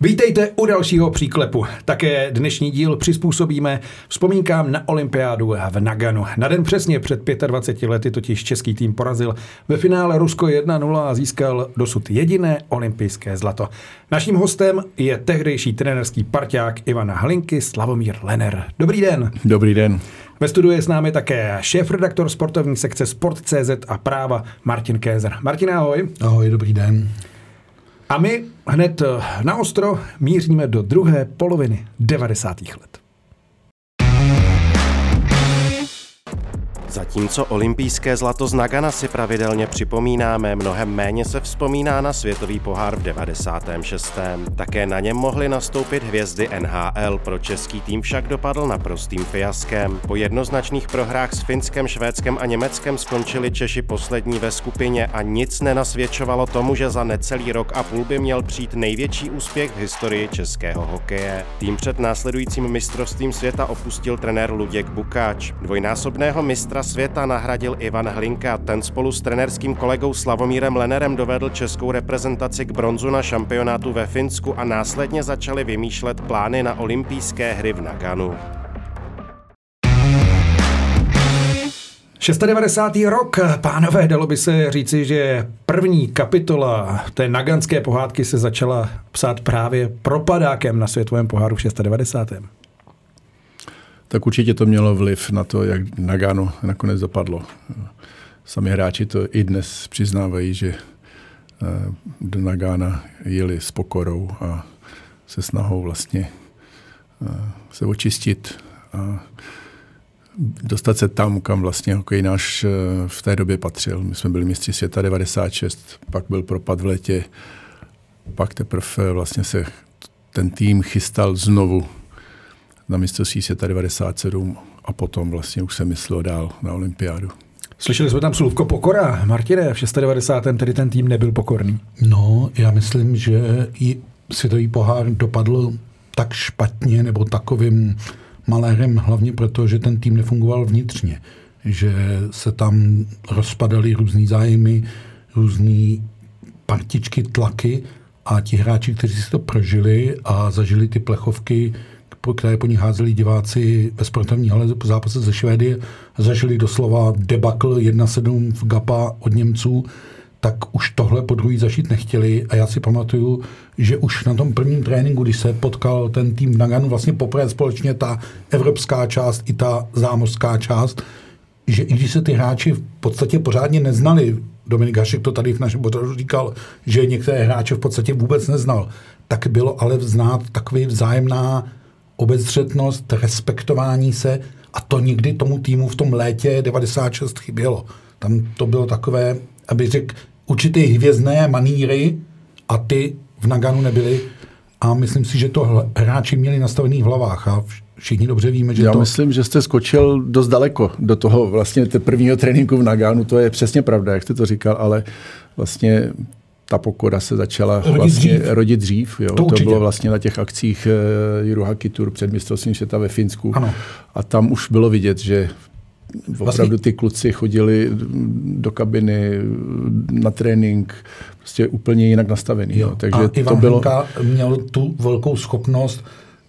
Vítejte u dalšího příklepu. Také dnešní díl přizpůsobíme vzpomínkám na olympiádu v Naganu. Na den přesně před 25 lety totiž český tým porazil ve finále Rusko 1-0 a získal dosud jediné olympijské zlato. Naším hostem je tehdejší trenerský parťák Ivana Hlinky Slavomír Lener. Dobrý den. Dobrý den. Ve studiu je s námi také šéf-redaktor sportovní sekce Sport.cz a práva Martin Kézer. Martin, ahoj. Ahoj, dobrý den. A my hned eh, na ostro míříme do druhé poloviny 90. let. Zatímco olympijské zlato z Nagana si pravidelně připomínáme, mnohem méně se vzpomíná na světový pohár v 96. Také na něm mohly nastoupit hvězdy NHL, pro český tým však dopadl naprostým fiaskem. Po jednoznačných prohrách s Finskem, Švédskem a Německem skončili Češi poslední ve skupině a nic nenasvědčovalo tomu, že za necelý rok a půl by měl přijít největší úspěch v historii českého hokeje. Tým před následujícím mistrovstvím světa opustil trenér Luděk Bukáč. Dvojnásobného mistra světa nahradil Ivan Hlinka. Ten spolu s trenerským kolegou Slavomírem Lenerem dovedl českou reprezentaci k bronzu na šampionátu ve Finsku a následně začali vymýšlet plány na olympijské hry v Naganu. 96. rok, pánové, dalo by se říci, že první kapitola té naganské pohádky se začala psát právě propadákem na světovém poháru v 96 tak určitě to mělo vliv na to, jak Nagano nakonec dopadlo. Sami hráči to i dnes přiznávají, že eh, do Nagana jeli s pokorou a se snahou vlastně eh, se očistit a dostat se tam, kam vlastně hokej náš eh, v té době patřil. My jsme byli mistři světa 96, pak byl propad v letě, pak teprve vlastně se ten tým chystal znovu na mistrovství světa 97 a potom vlastně už se myslel dál na olympiádu. Slyšeli jsme tam slůvko pokora. Martine, v 690. tedy ten tým nebyl pokorný. No, já myslím, že i světový pohár dopadl tak špatně nebo takovým malérem, hlavně proto, že ten tým nefungoval vnitřně. Že se tam rozpadaly různý zájmy, různý partičky, tlaky a ti hráči, kteří si to prožili a zažili ty plechovky, které po ní házeli diváci ve sportovní hale po zápase ze Švédy, zažili doslova debakl 1-7 v GAPA od Němců, tak už tohle po druhý zažít nechtěli. A já si pamatuju, že už na tom prvním tréninku, když se potkal ten tým Naganu, vlastně poprvé společně ta evropská část i ta zámořská část, že i když se ty hráči v podstatě pořádně neznali, Dominik Hašek to tady v našem pořadu říkal, že některé hráče v podstatě vůbec neznal, tak bylo ale znát takový vzájemná obezřetnost, respektování se a to nikdy tomu týmu v tom létě 96 chybělo. Tam to bylo takové, aby řekl, určité hvězdné maníry a ty v Naganu nebyly a myslím si, že to hráči měli nastavený v hlavách a všichni dobře víme, že Já to... myslím, že jste skočil dost daleko do toho vlastně prvního tréninku v Naganu, to je přesně pravda, jak jste to říkal, ale vlastně ta pokora se začala rodit vlastně dřív. rodit dřív. Jo. To, to bylo vlastně na těch akcích uh, Jurohaki Tour před mistrovstvím světa ve Finsku. Ano. A tam už bylo vidět, že opravdu vlastně... ty kluci chodili do kabiny na trénink, prostě úplně jinak nastavený. Jo. Jo. Takže a Ivan to bylo... Měl tu velkou schopnost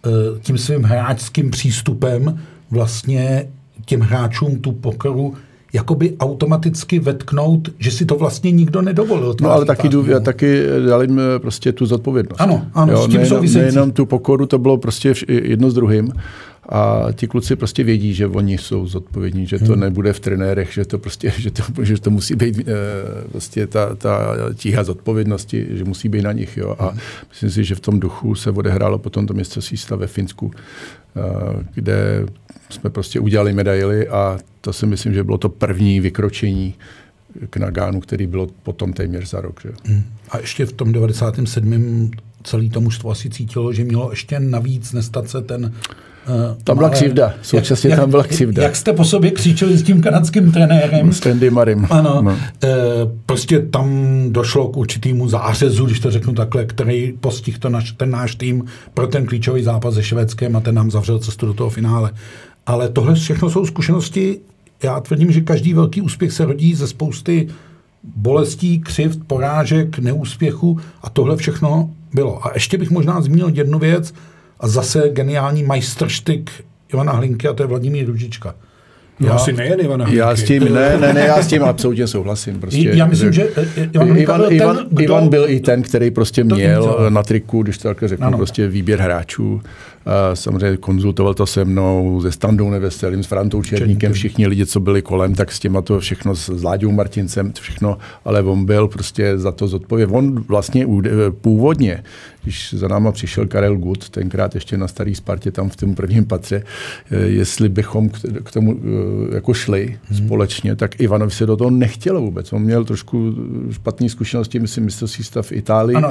uh, tím svým hráčským přístupem vlastně těm hráčům tu pokoru jakoby automaticky vetknout, že si to vlastně nikdo nedovolil. No ale taky, dů, taky dali jim eh, prostě tu zodpovědnost. Ano, ano, jo, s tím nejenom, nejenom tu pokoru, to bylo prostě jedno s druhým. A ti kluci prostě vědí, že oni jsou zodpovědní, že to hmm. nebude v trenérech, že to prostě, že to, že to musí být e, prostě ta, ta tíha zodpovědnosti, že musí být na nich. Jo. A hmm. myslím si, že v tom duchu se odehrálo potom to mistrovství ve Finsku, e, kde jsme prostě udělali medaily a to si myslím, že bylo to první vykročení k Nagánu, který bylo potom téměř za rok. Že? Hmm. A ještě v tom 97. celý to mužstvo asi cítilo, že mělo ještě navíc nestat se ten Uh, tam byla křivda, současně jak, tam byla křivda. Jak jste po sobě kříčeli s tím kanadským trenérem? S Andy Marim. Ano, no. e, prostě tam došlo k určitýmu zářezu, když to řeknu takhle, který postihl to naš, ten náš tým pro ten klíčový zápas se Švédskem a ten nám zavřel cestu do toho finále. Ale tohle všechno jsou zkušenosti. Já tvrdím, že každý velký úspěch se rodí ze spousty bolestí, křivt, porážek, neúspěchu a tohle všechno bylo. A ještě bych možná zmínil jednu věc, a zase geniální majstrštyk Ivana Hlinky, a to je Vladimír Ružička. No, já, asi nejen Ivana Hlinky. Já s tím, ne, ne, ne, já s tím absolutně souhlasím. Prostě, já myslím, že eh, Ivan, Ivan, byl, Ivan, ten, Ivan byl i ten, který prostě měl na triku, když to řeknu, ano. prostě výběr hráčů. A samozřejmě konzultoval to se mnou, se Standou Neveselým, s Frantou Černíkem, všichni lidi, co byli kolem, tak s těma to všechno, s Láďou Martincem, všechno, ale on byl prostě za to zodpovědný. On vlastně původně když za náma přišel Karel Gut, tenkrát ještě na Starý Spartě, tam v tom prvním patře, eh, jestli bychom k tomu eh, jako šli hmm. společně, tak Ivanovi se do toho nechtělo vůbec. On měl trošku špatné zkušenosti, myslím, mistrovství stav v Itálii. Ano,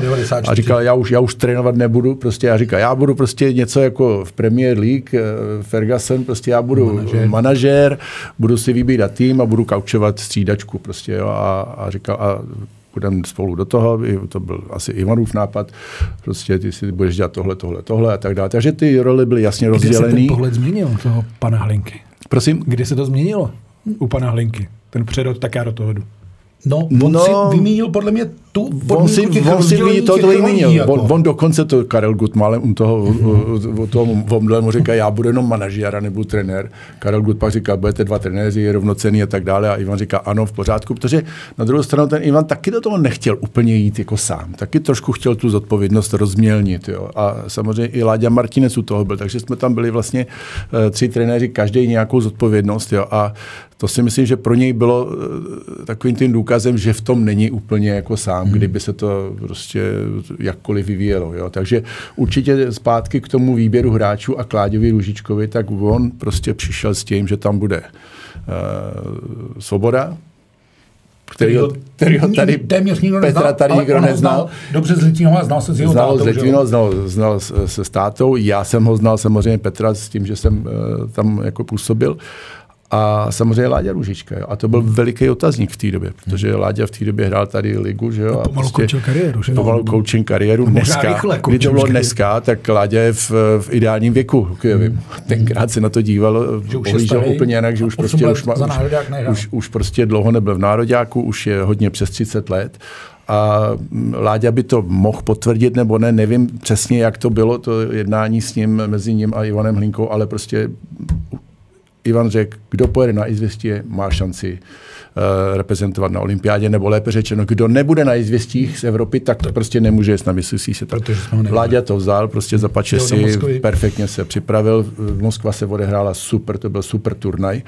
a říkal, já už, já už trénovat nebudu, prostě já říkal, já budu prostě něco jako v Premier League, eh, Ferguson, prostě já budu manažer, manažer budu si vybírat tým a budu kaučovat střídačku prostě, jo, a, a říkal, a půjdeme spolu do toho, to byl asi Ivanův nápad, prostě ty si budeš dělat tohle, tohle, tohle a tak dále. Takže ty role byly jasně rozdělené. Kdy se ten pohled změnil toho pana Hlinky? Prosím? Kdy se to změnilo u pana Hlinky? Ten přerod, tak já do toho jdu. No, on no, si vymínil podle mě tu on si, on si ví, to, vymínil. Jako. On, on, dokonce to Karel Gutmalem u toho, mm-hmm. o tom Vomdle mu říká, já budu jenom manažer a nebudu trenér. Karel Gut pak říká, budete dva trenéři, je rovnocený a tak dále. A Ivan říká, ano, v pořádku, protože na druhou stranu ten Ivan taky do toho nechtěl úplně jít jako sám. Taky trošku chtěl tu zodpovědnost rozmělnit. Jo. A samozřejmě i Láďa Martinec u toho byl, takže jsme tam byli vlastně uh, tři trenéři, každý nějakou zodpovědnost. Jo. A to si myslím, že pro něj bylo eh, takovým tím důkazem, že v tom není úplně jako sám, hmm. kdyby se to prostě jakkoliv vyvíjelo. Jo. Takže určitě zpátky k tomu výběru hráčů a Kláďovi Růžičkovi, tak on prostě přišel s tím, že tam bude uh, Svoboda, kterýho, kterýho tady téměř nikdo Petra neznal, tady nikdo neznal. Znal, dobře z Litvínova, znal se s jeho znal tátou. Z Litvínova, znal, znal se s tátou. Já jsem ho znal samozřejmě Petra s tím, že jsem uh, tam jako působil a samozřejmě Láďa Růžička. Jo. A to byl veliký otazník v té době, protože Láďa v té době hrál tady ligu. Že jo, a pomalu prostě končil kariéru. Že? Pomalu coaching kariéru. Dneska, rychle, kdy to bylo dneska, tak Láďa je v, v ideálním věku. Hmm. Tenkrát se na to díval, pohlížel úplně jinak, že už prostě, už, má, už, už, už prostě dlouho nebyl v nároďáku, už je hodně přes 30 let a Láďa by to mohl potvrdit nebo ne, nevím přesně, jak to bylo, to jednání s ním, mezi ním a Ivanem Hlinkou, ale prostě Ivan řekl, kdo pojede na izvěstě, má šanci reprezentovat na olympiádě, nebo lépe řečeno, kdo nebude na izvěstích z Evropy, tak to prostě nemůže jet na mistrovství světa. Vláďa to vzal, prostě zapače si, perfektně se připravil, v Moskva se odehrála super, to byl super turnaj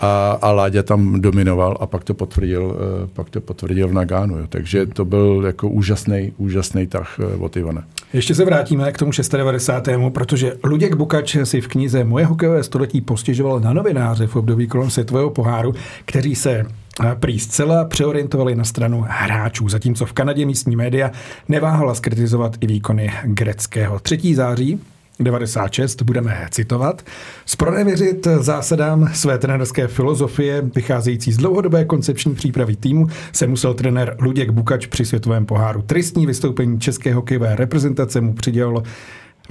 a, a Láďa tam dominoval a pak to potvrdil, uh, pak to potvrdil v Nagánu. Jo. Takže to byl jako úžasný, úžasný tah uh, od Ivana. Ještě se vrátíme k tomu 690. protože Luděk Bukač si v knize Moje hokejové století postěžoval na novináře v období kolem světového poháru, kteří se eh, prý zcela přeorientovali na stranu hráčů, zatímco v Kanadě místní média neváhala skritizovat i výkony greckého. 3. září 96 budeme citovat. Spronevěřit zásadám své trenerské filozofie, vycházející z dlouhodobé koncepční přípravy týmu, se musel trenér Luděk Bukač při světovém poháru. Tristní vystoupení české hokejové reprezentace mu přidělalo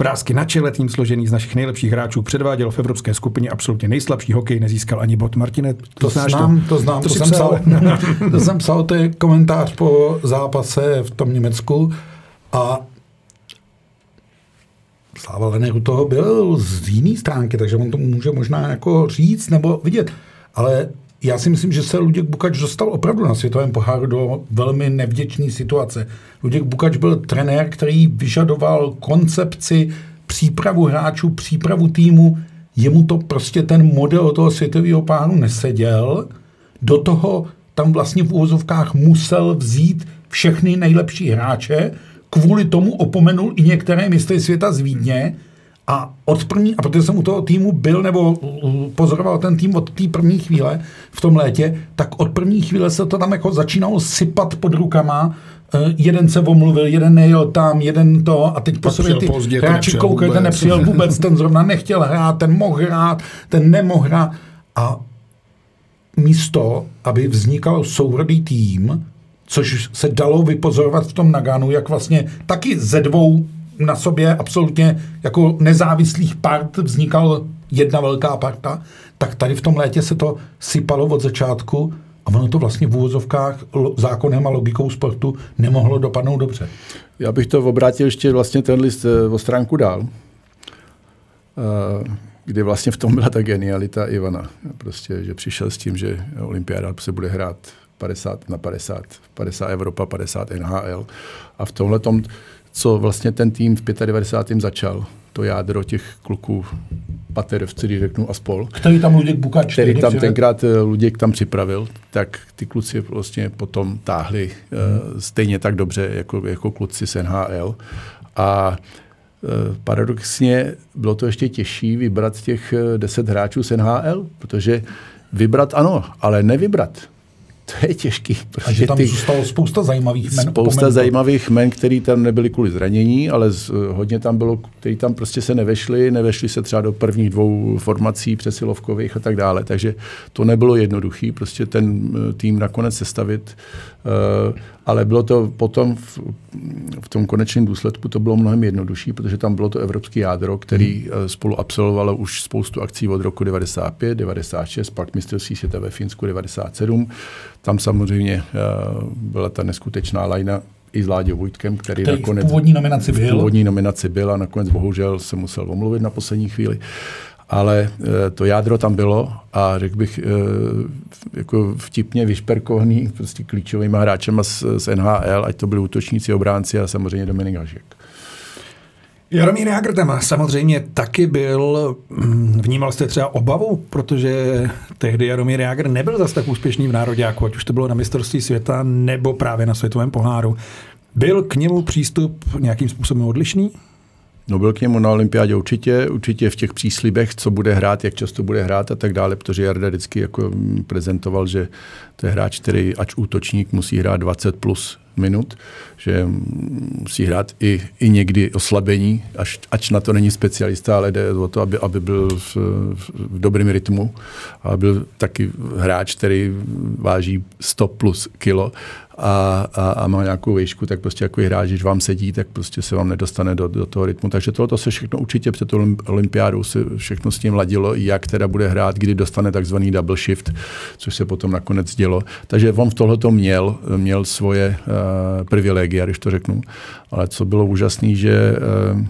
Vrázky na čele, tým složený z našich nejlepších hráčů předváděl v evropské skupině absolutně nejslabší hokej, nezískal ani bod. Martine, to, to znáš znám, to, to znám, to, to jsem psal. to jsem psal, to je komentář po zápase v tom Německu a Sláva Lenek u toho byl z jiné stránky, takže on to může možná jako říct nebo vidět. Ale já si myslím, že se Luděk Bukač dostal opravdu na světovém poháru do velmi nevděčné situace. Luděk Bukač byl trenér, který vyžadoval koncepci, přípravu hráčů, přípravu týmu. Jemu to prostě ten model toho světového poháru neseděl. Do toho tam vlastně v úvozovkách musel vzít všechny nejlepší hráče, kvůli tomu opomenul i některé mistry světa z Vídně a od první, a protože jsem u toho týmu byl, nebo pozoroval ten tým od té první chvíle v tom létě, tak od první chvíle se to tam jako začínalo sypat pod rukama, Uh, jeden se omluvil, jeden nejel tam, jeden to a teď po sobě ty pozdě, hráči koukají, ten nepřijel vůbec, ten zrovna nechtěl hrát, ten mohl hrát, ten nemohl hrát. A místo, aby vznikal sourodý tým, což se dalo vypozorovat v tom Naganu, jak vlastně taky ze dvou na sobě absolutně jako nezávislých part vznikal jedna velká parta, tak tady v tom létě se to sypalo od začátku a ono to vlastně v úvozovkách zákonem a logikou sportu nemohlo dopadnout dobře. Já bych to obrátil ještě vlastně ten list eh, o stránku dál, eh, kdy vlastně v tom byla ta genialita Ivana. Prostě, že přišel s tím, že olympiáda se bude hrát 50 na 50, 50 Evropa, 50 NHL. A v tomhle tom, co vlastně ten tým v 95. začal, to jádro těch kluků, Paterovci, když řeknu, a spol. Který tam Luděk Bukač. Který tam tenkrát eh, Luděk tam připravil, tak ty kluci vlastně potom táhli hmm. uh, stejně tak dobře jako, jako kluci z NHL. A uh, paradoxně bylo to ještě těžší vybrat těch 10 hráčů z NHL, protože vybrat ano, ale nevybrat to je těžký. A že tam ty, zůstalo spousta zajímavých men. Spousta pomen. zajímavých men, který tam nebyly kvůli zranění, ale z, hodně tam bylo, který tam prostě se nevešli, nevešli se třeba do prvních dvou formací přesilovkových a tak dále. Takže to nebylo jednoduchý, prostě ten eh, tým nakonec sestavit. Uh, ale bylo to potom v, v tom konečném důsledku to bylo mnohem jednodušší, protože tam bylo to evropský jádro, který hmm. spolu absolvovalo už spoustu akcí od roku 95, 96, pak mistrovství světa ve Finsku 97. Tam samozřejmě uh, byla ta neskutečná lajna i s Láďou Vojtkem, který, který nakonec... v původní nominaci byl. V původní nominaci byl a nakonec bohužel se musel omluvit na poslední chvíli. Ale e, to jádro tam bylo a řekl bych e, jako vtipně vyšperkovaný prostě klíčovými hráčema z, z NHL, ať to byli útočníci, obránci a samozřejmě Dominik Hašek. Jaromír Jágr tam samozřejmě taky byl, mm, vnímal jste třeba obavu, protože tehdy Jaromír Jágr nebyl zase tak úspěšný v národě, ať už to bylo na mistrovství světa nebo právě na světovém poháru. Byl k němu přístup nějakým způsobem odlišný? No byl k němu na olympiádě určitě, určitě v těch příslibech, co bude hrát, jak často bude hrát a tak dále, protože Jarda vždycky jako prezentoval, že to je hráč, který ač útočník musí hrát 20 plus minut, že musí hrát i, i někdy oslabení, až, ač na to není specialista, ale jde o to, aby, aby byl v, v dobrém rytmu a byl taky hráč, který váží 100 plus kilo a, a, a má nějakou výšku, tak prostě jako hráč, když vám sedí, tak prostě se vám nedostane do, do toho rytmu. Takže tohle se všechno určitě před olympiádou se všechno s tím ladilo, jak teda bude hrát, kdy dostane takzvaný double shift, což se potom nakonec dělo. Takže on v tohle měl, měl svoje uh, privilegia, když to řeknu. Ale co bylo úžasné, že uh,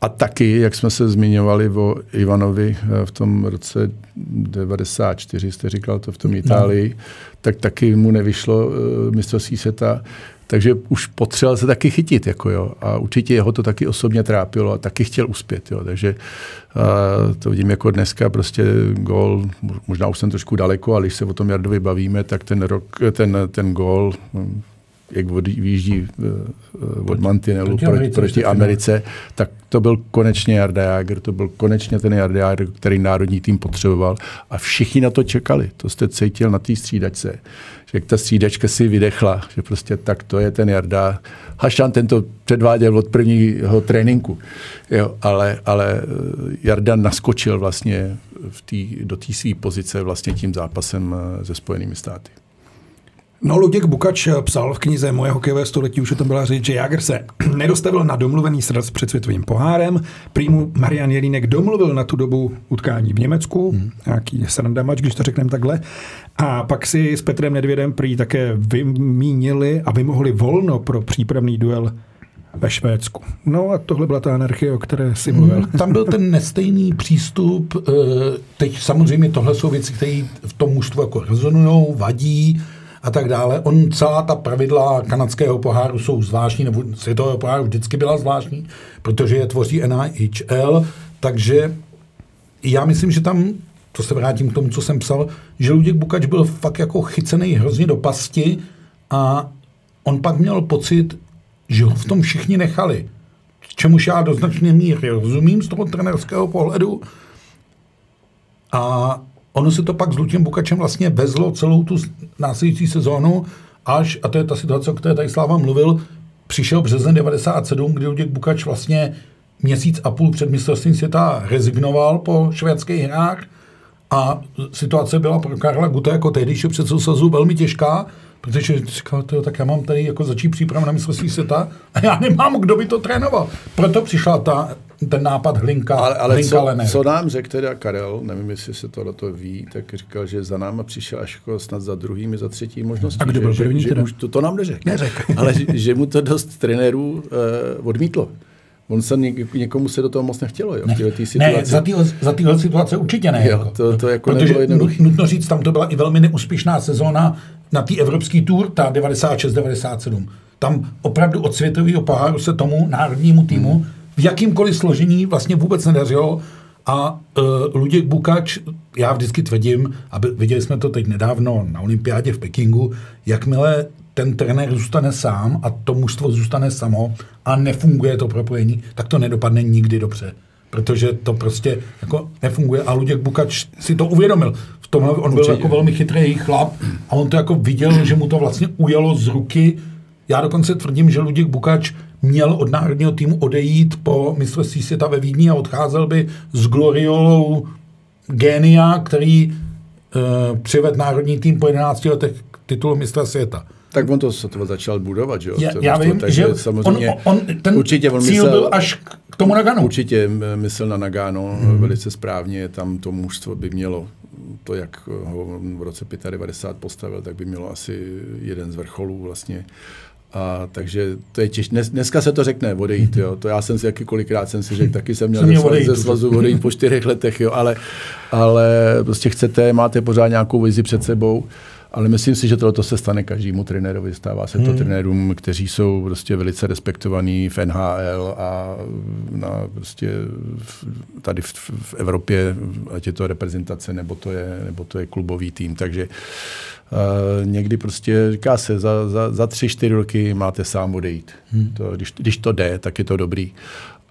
a taky, jak jsme se zmiňovali o Ivanovi eh, v tom roce 94, jste říkal to v tom no. Itálii, no. tak taky mu nevyšlo uh, mistrovství světa, takže už potřeboval se taky chytit. Jako jo. A určitě jeho to taky osobně trápilo a taky chtěl uspět. Jo. Takže uh, to vidím jako dneska prostě gol, možná už jsem trošku daleko, ale když se o tom Jardovi bavíme, tak ten, rok, ten, ten gol jak vyjíždí eh, eh, od mantinelu proti, proti, proti Americe, tak to byl konečně Jarda Jager, to byl konečně ten Jarda Jager, který národní tým potřeboval a všichni na to čekali. To jste cítil na té střídačce, že jak ta střídačka si vydechla, že prostě tak to je ten Jarda. Hašan ten to předváděl od prvního tréninku, jo, ale, ale eh, Jarda naskočil vlastně v tý, do té své pozice vlastně tím zápasem se Spojenými státy. No, Luděk Bukač psal v knize Moje hokejové století, už o tom byla říct, že Jager se nedostavil na domluvený sraz před světovým pohárem. Prýmu Marian Jelínek domluvil na tu dobu utkání v Německu, hmm. nějaký srandamač, když to řekneme takhle. A pak si s Petrem Nedvědem prý také vymínili a vymohli volno pro přípravný duel ve Švédsku. No a tohle byla ta anarchie, o které si mluvil. Hmm, tam byl ten nestejný přístup. Eh, teď samozřejmě tohle jsou věci, které v tom mužstvu jako rezonují, vadí a tak dále. On celá ta pravidla kanadského poháru jsou zvláštní, nebo světového poháru vždycky byla zvláštní, protože je tvoří NHL, takže já myslím, že tam, to se vrátím k tomu, co jsem psal, že Luděk Bukač byl fakt jako chycený hrozně do pasti a on pak měl pocit, že ho v tom všichni nechali. Čemuž já do značné míry rozumím z toho trenerského pohledu. A ono se to pak s Lutěm Bukačem vlastně vezlo celou tu následující sezónu, až, a to je ta situace, o které tady Sláva mluvil, přišel březen 97, kdy Luděk Bukač vlastně měsíc a půl před mistrovstvím světa rezignoval po švédských hrách a situace byla pro Karla Guta jako tehdejšího předsedu velmi těžká, Protože říkal, to, tak já mám tady jako začít přípravu na mistrovství světa a já nemám, kdo by to trénoval. Proto přišla ta, ten nápad Hlinka, ale, ale Hlinka co, Lener. co, nám řekl teda Karel, nevím, jestli se to to ví, tak říkal, že za náma přišel až jako snad za druhými, za třetí možností. A kdo byl že, první že, teda? že už to, to nám neřekl. Neřekl. ale že, že mu to dost trenérů uh, odmítlo. On se něk, někomu se do toho moc nechtělo, jo, v této Ne, za téhle za téhle situace určitě ne. Jo, jako. to- to jako Protože nutno říct, tam to byla i velmi neúspěšná sezóna na té evropský tour, ta 96-97. Tam opravdu od světového poháru se tomu národnímu týmu Hmm. v jakýmkoliv složení vlastně vůbec nedařilo a uh, Luděk Bukač, já vždycky tvrdím, a viděli jsme to teď nedávno na olympiádě v Pekingu, jakmile ten trenér zůstane sám a to mužstvo zůstane samo a nefunguje to propojení, tak to nedopadne nikdy dobře. Protože to prostě jako nefunguje a Luděk Bukač si to uvědomil. V tomhle on byl Určitě. jako velmi chytrý chlap a on to jako viděl, že mu to vlastně ujelo z ruky. Já dokonce tvrdím, že Luděk Bukač měl od národního týmu odejít po mistrovství světa ve Vídni a odcházel by s gloriolou génia, který uh, přived národní tým po 11 letech k titulu mistra světa. Tak on to, to začal budovat, že jo? Já, já vím, takže že samozřejmě, on, on, ten určitě on cíl myslel, byl až k tomu Naganu. Určitě myslel na Nagano hmm. velice správně, tam to mužstvo by mělo, to jak ho v roce 95 postavil, tak by mělo asi jeden z vrcholů vlastně. A takže to je těžké. Dnes, dneska se to řekne odejít, jo. To já jsem si jakýkolikrát jsem si řekl, taky jsem měl Jsem ze, měl svazu, odejít. ze svazu odejít po čtyřech letech, jo. Ale, ale prostě chcete, máte pořád nějakou vizi před sebou. Ale myslím si, že tohle se stane každému trenérovi. Stává se to hmm. trenérům, kteří jsou prostě velice respektovaní v NHL a na prostě v, tady v, v Evropě, ať je to reprezentace, nebo to je, nebo to je klubový tým. Takže uh, někdy prostě říká se, za, za, za tři, čtyři roky máte sám odejít. Hmm. To, když, když to jde, tak je to dobrý.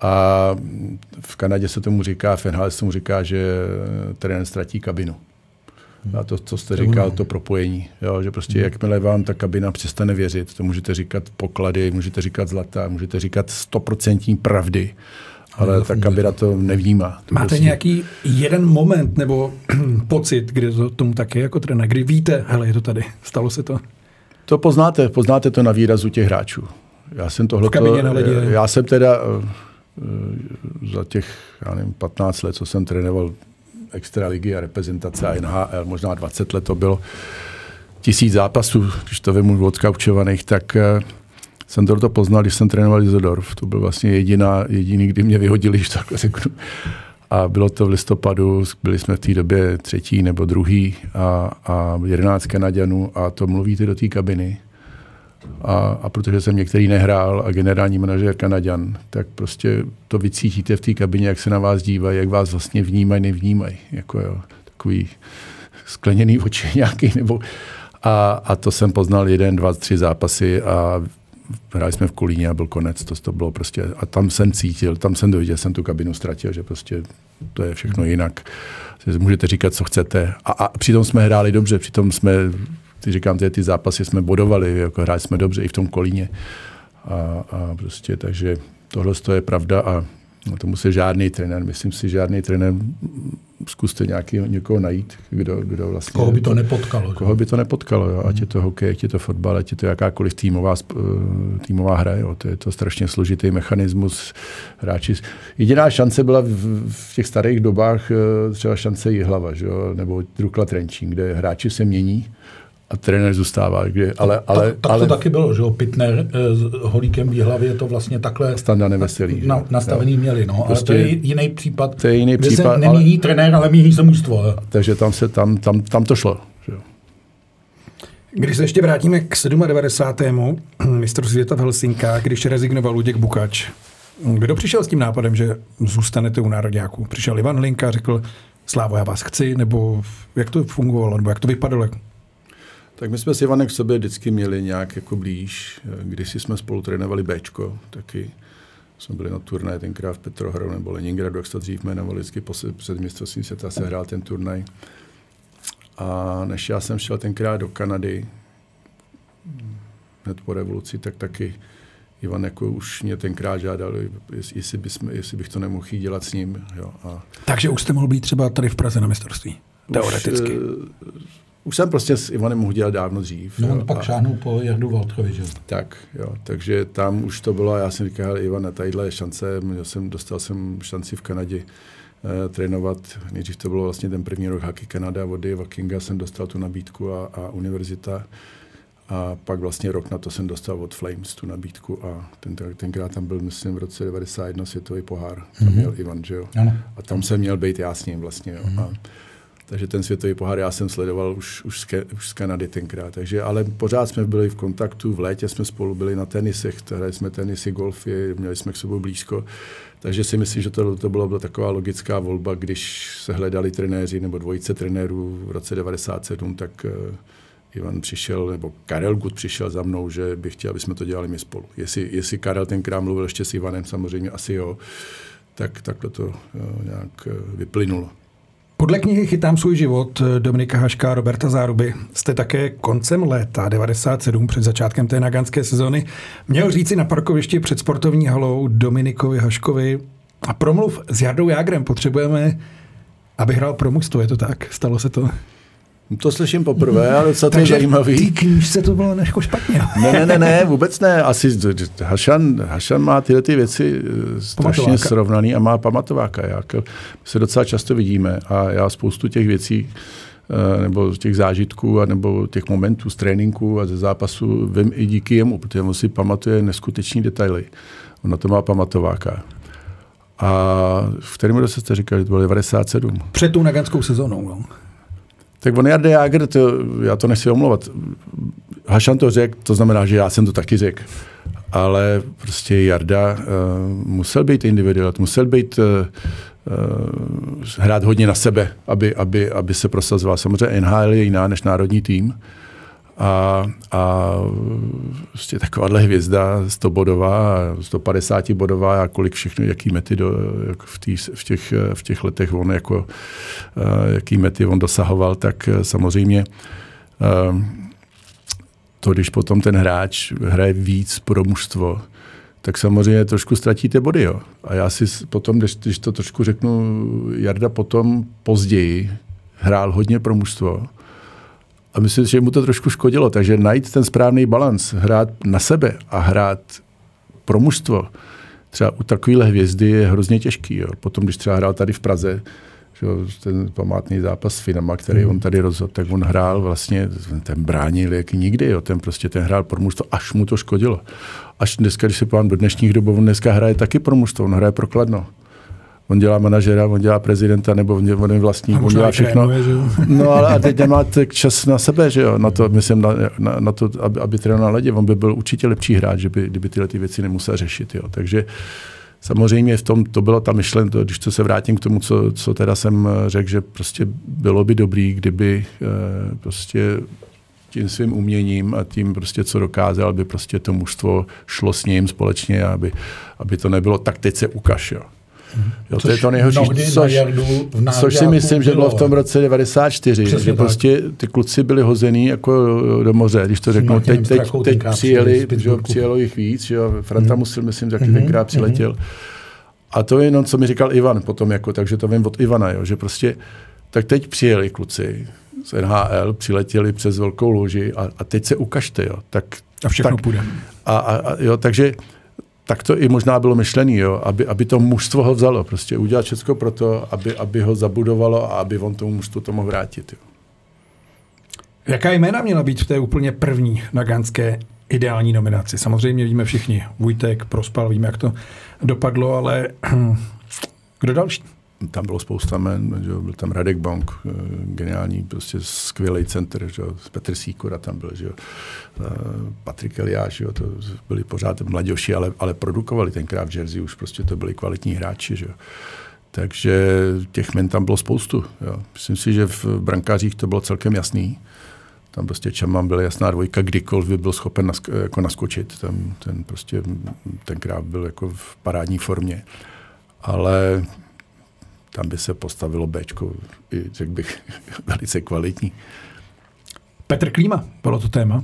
A v Kanadě se tomu říká, v NHL se tomu říká, že trenér ztratí kabinu. A to, co jste říkal, to propojení. Jo, že prostě jakmile vám ta kabina přestane věřit, to můžete říkat poklady, můžete říkat zlata, můžete říkat stoprocentní pravdy, ale ta kabina to nevnímá. To Máte prostě, nějaký jeden moment nebo pocit, kdy to tomu tak je jako trenér, kdy víte, hele, je to tady, stalo se to? To poznáte, poznáte to na výrazu těch hráčů. Já jsem tohle, já jsem teda eh, eh, za těch, já nevím, 15 let, co jsem trénoval extraligy a reprezentace a NHL, možná 20 let to bylo, tisíc zápasů, když to vemu odkaučovaných, tak eh, jsem to poznal, když jsem trénoval Izodorf. To byl vlastně jediná, jediný, kdy mě vyhodili, když tak řeknu. A bylo to v listopadu, byli jsme v té době třetí nebo druhý a, a jedenáct Kanaděnů a to mluvíte do té kabiny. A, a protože jsem některý nehrál a generální manažer Kanaďan, tak prostě to vycítíte v té kabině, jak se na vás dívají, jak vás vlastně vnímají, nevnímají. Jako jo, takový skleněný oči nějaký. Nebo, a, a to jsem poznal jeden, dva, tři zápasy a hráli jsme v Kolíně a byl konec. To, to bylo prostě, a tam jsem cítil, tam jsem doviděl, jsem tu kabinu ztratil, že prostě to je všechno jinak. Můžete říkat, co chcete. A, a přitom jsme hráli dobře, přitom jsme ty říkám, ty, ty zápasy jsme bodovali, jako hráli jsme dobře i v tom kolíně. A, a prostě, takže tohle je pravda a to musí žádný trenér, myslím si, žádný trenér, zkuste nějaký, někoho najít, kdo, kdo vlastně... Koho by to nepotkalo. Koho by to nepotkalo, jo? ať je to hokej, ať je to fotbal, ať je to jakákoliv týmová, týmová hra, jo? to je to strašně složitý mechanismus. Hráči. Jediná šance byla v, v těch starých dobách třeba šance Jihlava, že jo? nebo Drukla Trenčín, kde hráči se mění, a trenér zůstává. Kde, ale, ale, tak, tak ale, to taky bylo, že jo, Pitner eh, s Holíkem v hlavě to vlastně takhle Standa neveselý. na, nastavený jo. měli, no. Prostě, ale to je jiný případ, to je jiný kde případ, se nemění ale, trenér, ale mění se mužstvo. Takže tam, se, tam, tam, tam to šlo. Že jo. Když se ještě vrátíme k 97. mistru světa v Helsinkách, když rezignoval Luděk Bukač, kdo přišel s tím nápadem, že zůstanete u národňáků? Přišel Ivan Hlinka, řekl, Slávo, já vás chci, nebo jak to fungovalo, nebo jak to vypadalo? Tak my jsme s Ivanem k sobě vždycky měli nějak jako blíž. Když jsme spolu trénovali Bčko, taky jsme byli na turnaji tenkrát v Petrohradu nebo Leningradu, jak se to dřív jmenovali, vždycky před mistrovstvím světa se hrál ten turnaj. A než já jsem šel tenkrát do Kanady, hned po revoluci, tak taky Ivan jako už mě tenkrát žádal, jestli, bysme, jestli bych to nemohl jít dělat s ním. Jo. A Takže už jste mohl být třeba tady v Praze na mistrovství? Teoreticky. Už, už jsem prostě s Ivanem mohl dělat dávno dřív. No, jo, on pak a- šáhnul po Jardu Valtrovi, že? tak, jo, takže tam už to bylo, já jsem říkal, Ivane, tadyhle je šance, měl jsem, dostal jsem šanci v Kanadě eh, trénovat, nejdřív to bylo vlastně ten první rok Hockey Kanada, od Davea Kinga jsem dostal tu nabídku a, a univerzita a pak vlastně rok na to jsem dostal od Flames tu nabídku a ten, tenkrát tam byl, myslím, v roce 91 světový pohár, tam měl Ivan, že jo. Ano. A tam jsem měl být já s ním vlastně, jo. A, takže ten světový pohár já jsem sledoval už, už, z, Ke, už z Kanady tenkrát. Takže, ale pořád jsme byli v kontaktu, v létě jsme spolu byli na tenisech, hráli jsme tenisy, golfy, měli jsme k sobě blízko. Takže si myslím, že to, to byla, byla taková logická volba, když se hledali trenéři nebo dvojice trenérů v roce 97, tak uh, Ivan přišel, nebo Karel Gut přišel za mnou, že by chtěl, aby jsme to dělali my spolu. Jestli, jestli Karel tenkrát mluvil ještě s Ivanem, samozřejmě asi jo, tak takhle to uh, nějak uh, vyplynulo. Podle knihy Chytám svůj život Dominika Haška a Roberta Záruby jste také koncem léta 97 před začátkem té naganské sezony měl říci na parkovišti před sportovní halou Dominikovi Haškovi a promluv s Jardou Jágrem potřebujeme, aby hrál pro mužstvo, je to tak? Stalo se to? To slyším poprvé, ale co to je zajímavý. Ty knížce to bylo nežko špatně. Ne, ne, ne, ne, vůbec ne. Asi Hašan, Hašan má tyhle ty věci eh, strašně Pamatováka. srovnaný a má pamatováka. Jak se docela často vidíme a já spoustu těch věcí eh, nebo těch zážitků a nebo těch momentů z tréninku a ze zápasu vím i díky jemu, protože on si pamatuje neskuteční detaily. On na to má pamatováka. A v kterém roce jste říkali, to bylo 97. Před tou naganskou sezónou. No. Tak on Jarda Jager, to, já to nechci omlouvat. Hašan to řekl, to znamená, že já jsem to taky řekl. Ale prostě Jarda uh, musel být individualist, musel být uh, uh, hrát hodně na sebe, aby, aby, aby se prosazoval. Samozřejmě NHL je jiná než národní tým. A, a prostě takováhle hvězda 100 bodová, 150 bodová a kolik všechno, jaký mety do, jak v, tý, v, těch, v těch letech on jako, jaký mety on dosahoval, tak uh, samozřejmě to, když potom ten hráč hraje víc pro mužstvo, tak samozřejmě trošku ztratíte body. Jo. A já si potom, když, když to trošku řeknu, Jarda potom později hrál hodně pro mužstvo a myslím, si, že mu to trošku škodilo. Takže najít ten správný balans, hrát na sebe a hrát pro mužstvo, třeba u takovéhle hvězdy je hrozně těžký. Jo. Potom, když třeba hrál tady v Praze, že ten památný zápas s Finama, který on tady rozhodl, tak on hrál vlastně, ten bránil jak nikdy, jo. ten prostě ten hrál pro mužstvo, až mu to škodilo. Až dneska, když se povám do dnešních dob, on dneska hraje taky pro mužstvo, on hraje pro Kladno. On dělá manažera, on dělá prezidenta, nebo on je- on je vlastní, on dělá všechno. trénuje? No ale a teď nemá tak čas na sebe, že jo, na to, myslím, na, na, na to, aby, aby trénoval na ledě. On by byl určitě lepší hráč, že by, kdyby tyhle ty věci nemusel řešit, jo. Takže samozřejmě v tom, to byla ta myšlenka, když to se vrátím k tomu, co, co teda jsem eh, řekl, že prostě bylo by dobrý, kdyby eh, prostě tím svým uměním a tím prostě, co dokázal, aby prostě to mužstvo šlo s ním společně, aby, aby to nebylo tak teď se ukaž, jo. Jo, to je to nejhorší, což, Jardu což si myslím, že bylo v tom roce 94, Přesně že tak. prostě ty kluci byli hozený jako do moře, když to řeknu. Teď, teď, teď přijeli, že jo, přijelo jich víc, že jo, Franta Mhm. musel, myslím, taky tenkrát přiletěl. A to je jenom, co mi říkal Ivan potom, jako, takže to vím od Ivana, jo, že prostě, tak teď přijeli kluci z NHL, přiletěli přes velkou loži a, a teď se ukažte, jo. Tak, A všechno tak, půjde. a, a, a, jo, takže tak to i možná bylo myšlený, jo, aby, aby to mužstvo ho vzalo, prostě udělat všechno pro to, aby, aby ho zabudovalo a aby on tomu mužstvu to mohl vrátit. Jo. Jaká jména měla být v té úplně první naganské ideální nominaci? Samozřejmě víme všichni, Vujtek, Prospal, víme, jak to dopadlo, ale kdo další? Tam bylo spousta men, že byl tam Radek Bonk, eh, geniální, prostě skvělý center, že Petr Sýkora tam byl, že eh, Patrik Eliáš, že to byli pořád mladější, ale, ale produkovali tenkrát v Jersey, už prostě to byli kvalitní hráči, že. Takže těch men tam bylo spoustu. Jo. Myslím si, že v brankářích to bylo celkem jasný. Tam prostě Čaman byl jasná dvojka, kdykoliv by byl schopen nask- jako naskočit. Ten, ten prostě tenkrát byl jako v parádní formě. Ale tam by se postavilo Bčko, řekl bych, velice kvalitní. Petr Klíma, bylo to téma.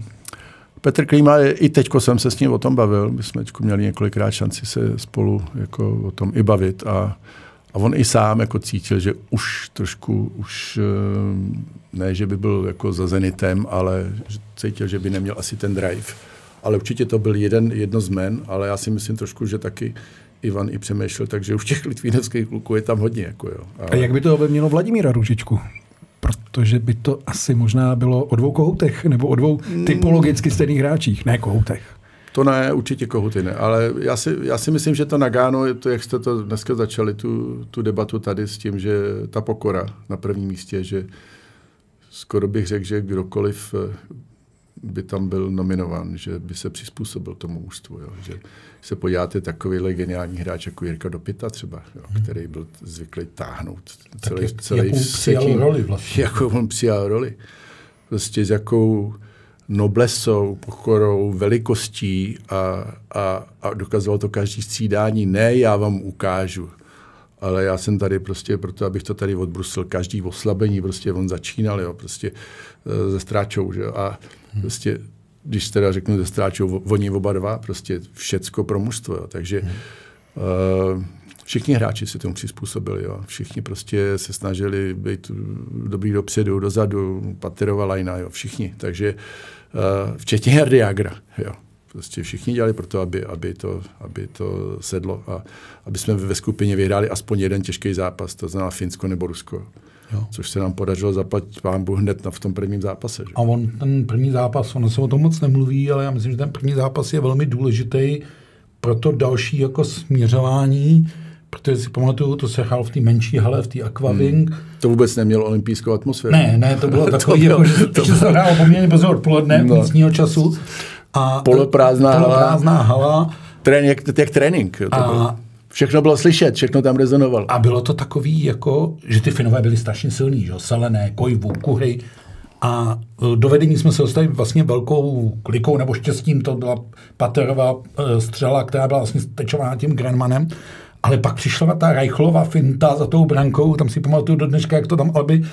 Petr Klíma, i teďko jsem se s ním o tom bavil, my jsme měli několikrát šanci se spolu jako o tom i bavit a A on i sám jako cítil, že už trošku, už eh, ne, že by byl jako za Zenitem, ale cítil, že by neměl asi ten drive. Ale určitě to byl jeden, jedno z men, ale já si myslím trošku, že taky Ivan i přemýšlel, takže už těch litvínovských kluků je tam hodně. Jako jo. Ale... A jak by to mělo Vladimíra Růžičku? Protože by to asi možná bylo o dvou kohoutech, nebo o dvou typologicky stejných hráčích, ne kohoutech. To ne, určitě kohuty ne, ale já si, já si myslím, že to Nagano, to, jak jste to dneska začali, tu, tu debatu tady s tím, že ta pokora na prvním místě, že skoro bych řekl, že kdokoliv eh, by tam byl nominován, že by se přizpůsobil tomu ústvu. Jo. Že se podíváte takovýhle geniální hráč jako Jirka Dopita třeba, jo, hmm. který byl zvyklý táhnout celý, jak, celý jakou přijal roli vlastně. Jakou on přijal roli. Prostě s jakou noblesou, pokorou, velikostí a, a, a dokazoval to každý střídání. Ne, já vám ukážu, ale já jsem tady prostě proto, abych to tady odbrusil. Každý oslabení, prostě on začínal, jo, prostě uh, ze stráčou, že jo, a. prostě když teda řeknu ze stráčou, oni oba dva, prostě všecko pro mužstvo, jo, takže hmm. uh, všichni hráči si tomu přizpůsobili. Jo. Všichni prostě se snažili být dobrý dopředu, dozadu, paterová lajna, jo. všichni. Takže uh, včetně Jardy Jagra. Jo. Prostě všichni dělali pro to, aby, aby, to, aby to sedlo a aby jsme ve skupině vyhráli aspoň jeden těžký zápas, to znamená Finsko nebo Rusko. Jo. Což se nám podařilo zaplatit pán Bůh hned na, v tom prvním zápase. Že? A on, ten první zápas, ono se o tom moc nemluví, ale já myslím, že ten první zápas je velmi důležitý pro to další jako směřování protože si pamatuju, to se hrál v té menší hale, v té Aquaving. Hmm. To vůbec nemělo olympijskou atmosféru. Ne, ne, to bylo takový, to jako, že, to že se hrálo poměrně brzo odpoledne, no. místního času. A poloprázdná, poloprázdná hala. hala. Trén, jak, jak trénink. To a, bylo. Všechno bylo slyšet, všechno tam rezonovalo. A bylo to takový, jako, že ty Finové byli strašně silní, že? Selené, Kojvu, Kuhry. A e, do vedení jsme se dostali vlastně velkou klikou, nebo štěstím, to byla Paterová e, střela, která byla vlastně stečována tím Grenmanem. Ale pak přišla ta Reichlová finta za tou brankou, tam si pamatuju do dneška, jak to tam Alby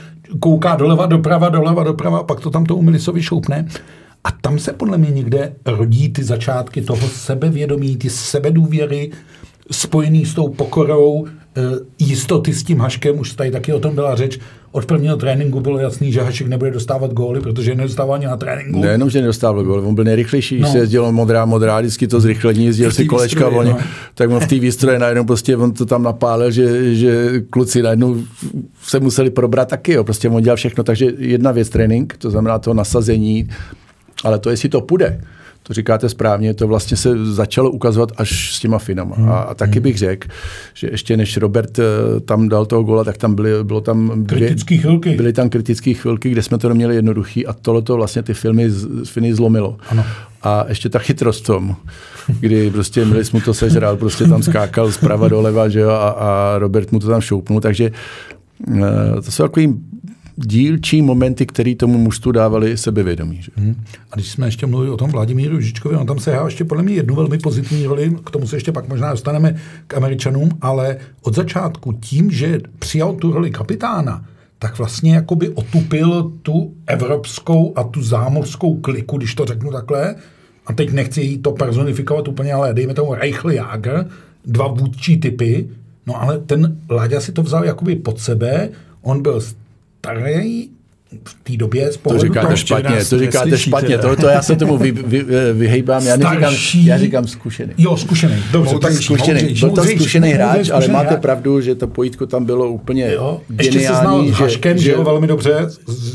kouká doleva, doprava, doleva, doprava, a pak to tam tomu Milisovi šoupne. A tam se podle mě někde rodí ty začátky toho sebevědomí, ty sebedůvěry, spojený s tou pokorou, e, jistoty s tím Haškem, už tady taky o tom byla řeč, od prvního tréninku bylo jasný, že Hašek nebude dostávat góly, protože nedostával ani na tréninku. Nejenom, že nedostával góly, on byl nejrychlejší, no. se jezdilo modrá, modrá, vždycky to zrychlení, jezdil si kolečka volně, no. tak on v té výstroje najednou prostě on to tam napálil, že, že kluci najednou se museli probrat taky, jo. prostě on dělal všechno, takže jedna věc trénink, to znamená to nasazení, ale to, jestli to půjde, to říkáte správně, to vlastně se začalo ukazovat až s těma Finama. Hmm. A, a taky hmm. bych řekl, že ještě než Robert uh, tam dal toho gola, tak tam byly, bylo tam kritické chvilky. Byly tam kritické chvilky, kde jsme to neměli jednoduchý a tohle to vlastně ty filmy z, Finy zlomilo. Ano. A ještě ta chytrost tom, kdy prostě Milis mu to sežral, prostě tam skákal zprava doleva, že jo, a, a Robert mu to tam šoupnul, takže uh, to jsou takový dílčí momenty, které tomu mužstvu dávali sebevědomí. Že? Hmm. A když jsme ještě mluvili o tom Vladimíru Žičkovi, on tam se hrál ještě podle mě jednu velmi pozitivní roli, k tomu se ještě pak možná dostaneme k Američanům, ale od začátku tím, že přijal tu roli kapitána, tak vlastně jakoby otupil tu evropskou a tu zámořskou kliku, když to řeknu takhle, a teď nechci jí to personifikovat úplně, ale dejme tomu Reichl Jager, dva vůdčí typy, no ale ten Láďa si to vzal jakoby pod sebe, on byl starý v té době z pohledu To říkáte špatně, to říkáte špatně, to, to já se tomu vy, vy, vyhejbám, já neříkám, já říkám zkušený. Jo, zkušený, dobře. tak zkušený, byl to zkušený hráč, ale máte pravdu, že to pojítko tam bylo úplně jo, ještě geniální. Ještě se znal s Haškem, že, že jo, velmi dobře.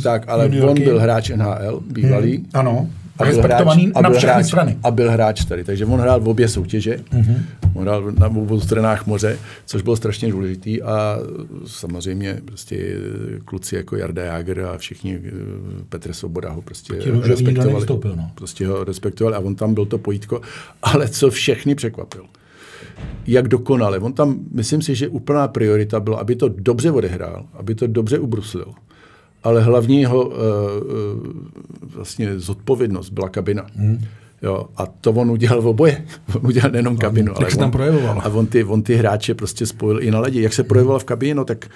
Tak, ale on byl hráč NHL, bývalý. Hmm, ano a respektovaný hráč, na všechny hráč, strany. A byl hráč tady, takže on hrál v obě soutěže, mm-hmm. on hrál na obou stranách moře, což bylo strašně důležitý a samozřejmě prostě kluci jako Jarda Jager a všichni, eh, Petr Svoboda ho prostě respektovali. Vstoupil, no. Prostě ho respektovali a on tam byl to pojítko, ale co všechny překvapil jak dokonale. On tam, myslím si, že úplná priorita byla, aby to dobře odehrál, aby to dobře ubruslil ale hlavní jeho uh, vlastně zodpovědnost byla kabina. Hmm. Jo, a to on udělal v oboje. On udělal nejenom kabinu. Jak ale se tam projevoval. A on ty, on ty hráče prostě spojil i na ledi. Jak se projevoval v kabině, no tak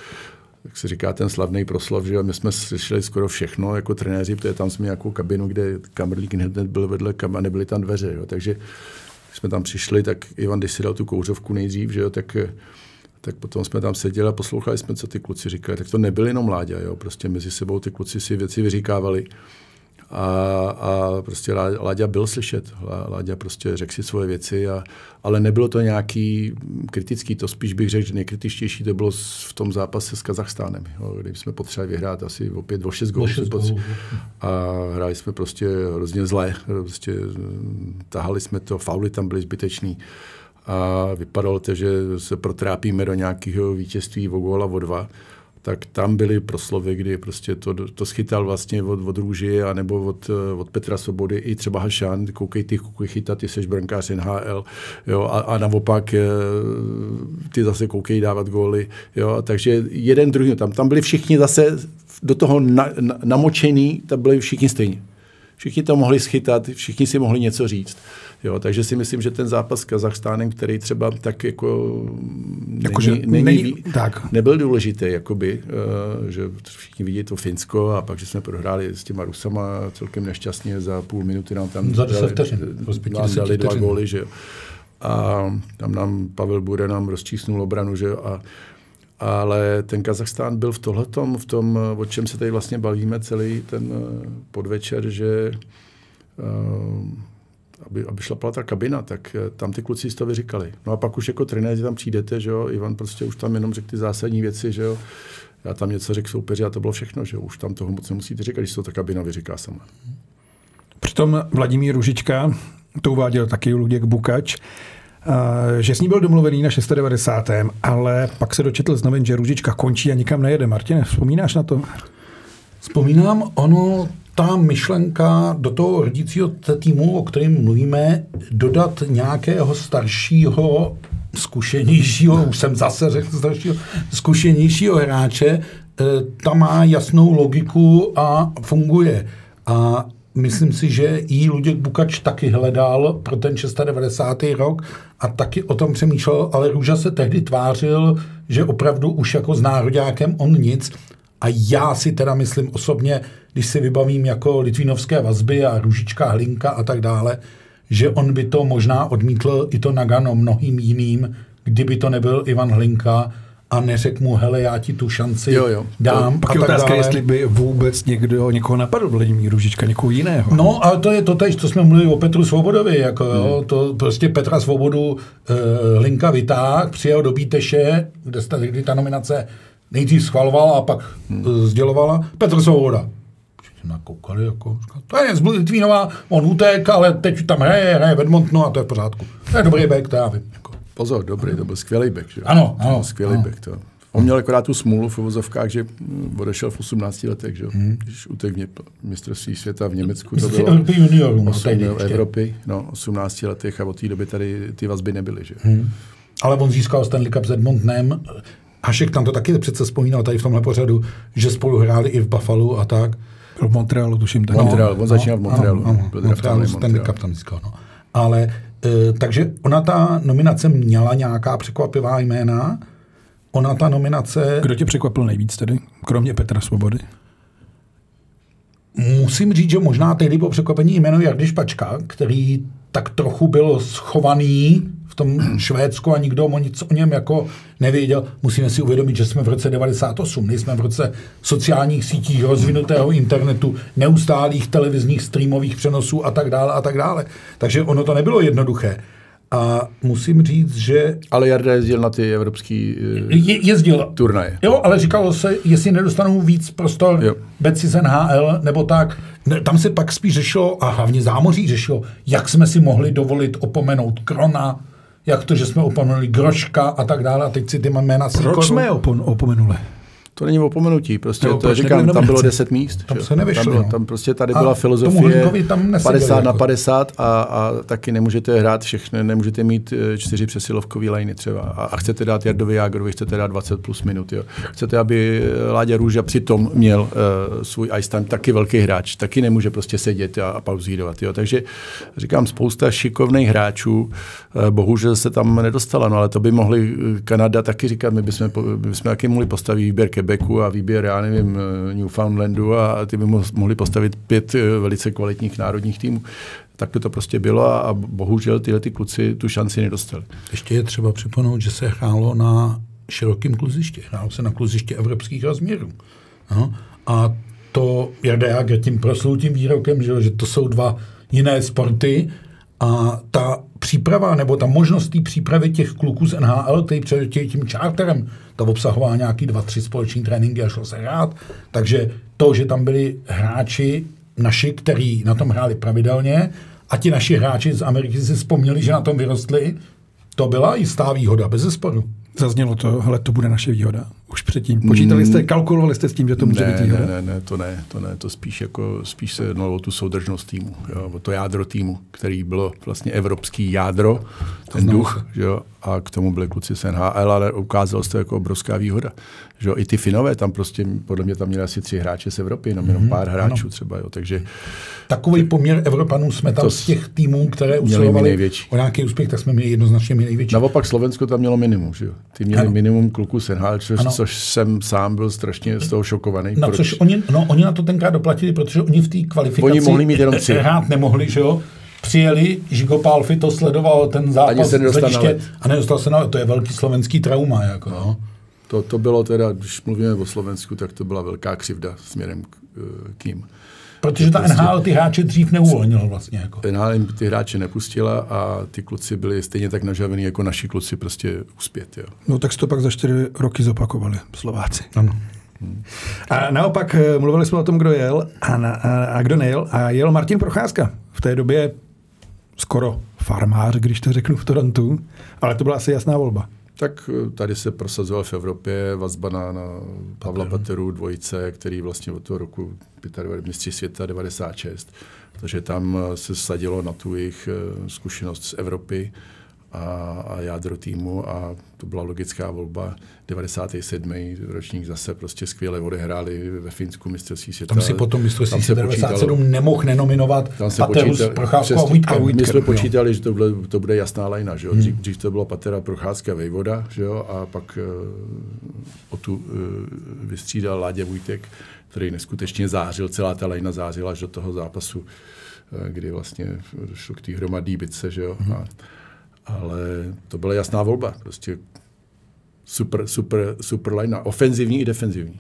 jak se říká ten slavný proslov, že my jsme slyšeli skoro všechno jako trenéři, protože tam jsme nějakou kabinu, kde kamerlík hned byl vedle kam a nebyly tam dveře. Jo. Takže když jsme tam přišli, tak Ivan, když si dal tu kouřovku nejdřív, že jo, tak tak potom jsme tam seděli a poslouchali jsme, co ty kluci říkali. Tak to nebyl jenom Láďa, jo? prostě mezi sebou ty kluci si věci vyříkávali. A, a prostě Láďa byl slyšet. Láďa prostě řekl si svoje věci, a, ale nebylo to nějaký kritický, to spíš bych řekl, že nejkritičtější to bylo v tom zápase s Kazachstánem, jo, kdy jsme potřebovali vyhrát asi opět o 6 gólů. A hráli jsme prostě hrozně zle, prostě tahali jsme to, fauly tam byly zbytečný a vypadalo to, že se protrápíme do nějakého vítězství o góla o dva tak tam byly proslovy, kdy prostě to, to schytal vlastně od, od Růži a nebo od, od Petra Svobody i třeba Hašan, koukej ty, koukej chytat, ty seš brankář NHL, jo, a, a naopak eh, ty zase koukej dávat góly, jo, takže jeden druhý, tam, tam byli všichni zase do toho na, na, namočený, tam byli všichni stejně. Všichni to mohli schytat, všichni si mohli něco říct. Jo, takže si myslím, že ten zápas s Kazachstánem, který třeba tak jako, jako není, není, není, tak. nebyl důležitý, jakoby, uh, že všichni vidí to Finsko a pak, že jsme prohráli s těma Rusama celkem nešťastně za půl minuty nám tam za dali, nám dali dva góly, že. A tam nám Pavel Bude nám rozčísnul obranu, že a ale ten Kazachstán byl v tohletom, v tom, o čem se tady vlastně bavíme celý ten eh, podvečer, že uh, aby, aby šlapala ta kabina, tak eh, tam ty kluci z toho vyříkali. No a pak už jako trenéři tam přijdete, že jo, Ivan prostě už tam jenom řekl ty zásadní věci, že jo, já tam něco řekl soupeři a to bylo všechno, že jo, už tam toho moc nemusíte říkat, když to ta kabina vyříká sama. Přitom Vladimír Ružička, to uváděl taky Luděk Bukač, eh, že s ní byl domluvený na 690. ale pak se dočetl z novin, že Ružička končí a nikam nejede. Martine, vzpomínáš na to? Vzpomínám, ono ta myšlenka do toho rodícího týmu, o kterém mluvíme, dodat nějakého staršího, zkušenějšího, už jsem zase řekl staršího, zkušenějšího hráče, eh, ta má jasnou logiku a funguje. A myslím si, že i Luděk Bukač taky hledal pro ten 690. rok a taky o tom přemýšlel, ale Růža se tehdy tvářil, že opravdu už jako s nároďákem on nic. A já si teda myslím osobně, když si vybavím jako litvínovské vazby a Růžička Hlinka a tak dále, že on by to možná odmítl i to Nagano mnohým jiným, kdyby to nebyl Ivan Hlinka a neřekl mu, hele, já ti tu šanci jo, jo. dám. To, pak je otázka, dále. jestli by vůbec někdo, někoho napadl Vladimír Růžička, někoho jiného. No, ale to je to tež, to jsme mluvili o Petru Svobodovi, jako hmm. jo, to prostě Petra Svobodu uh, Hlinka vytáh, přijel do Bíteše, kde, kdy ta nominace nejdřív schvalovala a pak hmm. sdělovala, Petr Svoboda nakoukali, jako, to je z Litvínova, on utek, ale teď tam hraje, hraje v Edmontonu a to je v pořádku. To je dobrý back, to já vím. Pozor, dobrý, to byl skvělý back. Že? Ano, ano. Skvělý ano. back, to. On měl akorát tu smůlu v uvozovkách, že odešel v 18 letech, že? Hmm. když utek v mistrovství světa v Německu. To bylo juniorů, no, Evropy, no, 18 letech a od té doby tady ty vazby nebyly. Že? Hmm. Ale on získal Stanley Cup s Edmontonem. Hašek tam to taky přece vzpomínal tady v tomhle pořadu, že spolu hráli i v Buffalo a tak. V Montrealu, tuším. Tak. Montreal, on no, začínal v Montrealu. Ano, ano, Montrealu, Stanley Cup tam získal. No. Ale, takže ona ta nominace měla nějaká překvapivá jména. Ona ta nominace... Kdo tě překvapil nejvíc tedy, kromě Petra Svobody? Musím říct, že možná tehdy po překvapení jméno Jardy Špačka, který tak trochu byl schovaný tom Švédsku a nikdo o nic o něm jako nevěděl. Musíme si uvědomit, že jsme v roce 98, nejsme v roce sociálních sítí, rozvinutého internetu, neustálých televizních streamových přenosů a tak dále a tak dále. Takže ono to nebylo jednoduché. A musím říct, že... Ale Jarda jezdil na ty evropský je, jezdil. turnaje. Jo, ale říkalo se, jestli nedostanou víc prostor jo. Beci z NHL, nebo tak. Ne, tam se pak spíš řešilo, a hlavně zámoří řešilo, jak jsme si mohli dovolit opomenout Krona, jak to, že jsme opomenuli Groška a tak dále, a teď si ty jména Proč jsme opon, opomenuli? To není opomenutí, prostě no, to říkám, tam bylo 10 míst. Tam že? se nevyšlo. Tam, bylo, tam prostě tady byla a filozofie tam 50 jako. na 50 a, a taky nemůžete hrát všechny, nemůžete mít eh, čtyři přesilovkový lajny třeba a, a chcete dát Jardovi Jágrovi, chcete dát 20 plus minut. Jo. Chcete, aby eh, Láďa Růža přitom měl uh, svůj ice time, taky velký hráč, taky nemůže prostě sedět a, a pauzírovat. Jo. Takže říkám, spousta šikovných hráčů, uh, bohužel se tam nedostala, no ale to by mohli Kanada taky říkat, my bychom, my bychom taky mohli postavit výběr Quebecu a výběr, já nevím, eh, Newfoundlandu a ty by mohli postavit pět eh, velice kvalitních národních týmů. Tak to prostě bylo a, bohužel tyhle ty kluci tu šanci nedostali. Ještě je třeba připomenout, že se hrálo na širokým kluziště. Hrálo se na kluziště evropských rozměrů. No. A to Jarda Jager tím proslul tím výrokem, že, že to jsou dva jiné sporty a ta příprava, nebo ta možnost té přípravy těch kluků z NHL, který před tím čárterem, to obsahovala nějaký dva, tři společní tréninky a šlo se hrát. Takže to, že tam byli hráči naši, kteří na tom hráli pravidelně a ti naši hráči z Ameriky si vzpomněli, že na tom vyrostli, to byla jistá výhoda, bez zesporu. Zaznělo to, hele, to bude naše výhoda. Už předtím. Počítali jste, kalkulovali jste s tím, že to může ne, být výhoda? Ne, ne, ne, to ne, to ne, to spíš jako, spíš se jednalo o tu soudržnost týmu, jo, o to jádro týmu, který bylo vlastně evropský jádro, ten duch, jo, a k tomu byli kluci z NHL, ale ukázalo se to jako obrovská výhoda. Že jo, I ty Finové tam prostě, podle mě tam měli asi tři hráče z Evropy, jenom, jenom pár hráčů ano. třeba, jo, takže... Takový poměr Evropanů jsme tam z těch týmů, které usilovali o nějaký úspěch, tak jsme měli jednoznačně my největší. Naopak Slovensko tam mělo minimum, že jo. Ty měli ano. minimum kluků z NHL, což, což jsem sám byl strašně z toho šokovaný. No, což oni, no, oni na to tenkrát doplatili, protože oni v té kvalifikaci oni mohli mít jenom tři. hrát nemohli, že jo přijeli, Žigo Pálfi to sledoval ten zápas Ani se nedostal a nedostal se na to je velký slovenský trauma. Jako, no. To, to bylo teda, když mluvíme o Slovensku, tak to byla velká křivda směrem k, k jim. Protože ta prostě, NHL ty hráče dřív neuvolnila vlastně. Jako. NHL jim ty hráče nepustila a ty kluci byli stejně tak nažavení jako naši kluci prostě uspět. Jo. No tak to pak za čtyři roky zopakovali Slováci. Ano. Hmm. A naopak eh, mluvili jsme o tom, kdo jel a, na, a, a kdo nejel. A jel Martin Procházka. V té době skoro farmář, když to řeknu v Torontu, ale to byla asi jasná volba. Tak eh, tady se prosazoval v Evropě vazba na, na Pavla Pateru dvojice, který vlastně od toho roku 25 mistří světa 96. Takže tam eh, se sadilo na tu jejich eh, zkušenost z Evropy a, a jádro týmu a to byla logická volba. 97. ročník zase prostě skvěle odehráli ve Finsku mistrovství světa. Tam si potom mistrovství světa 97 nemohl nenominovat tam se Paterus, Procházku a Vojtka. My jsme počítali, že to bude, to bude jasná lajna. Že jo? Hmm. Dřív, dřív, to bylo Patera, Procházka, Vejvoda že jo? a pak uh, o tu uh, vystřídal Ládě Vojtek, který neskutečně zářil, celá ta lajna zářila až do toho zápasu, uh, kdy vlastně došlo k té hromadné bitce. Že jo? Hmm. A, ale to byla jasná volba. Prostě super, super, super line, ofenzivní i defenzivní.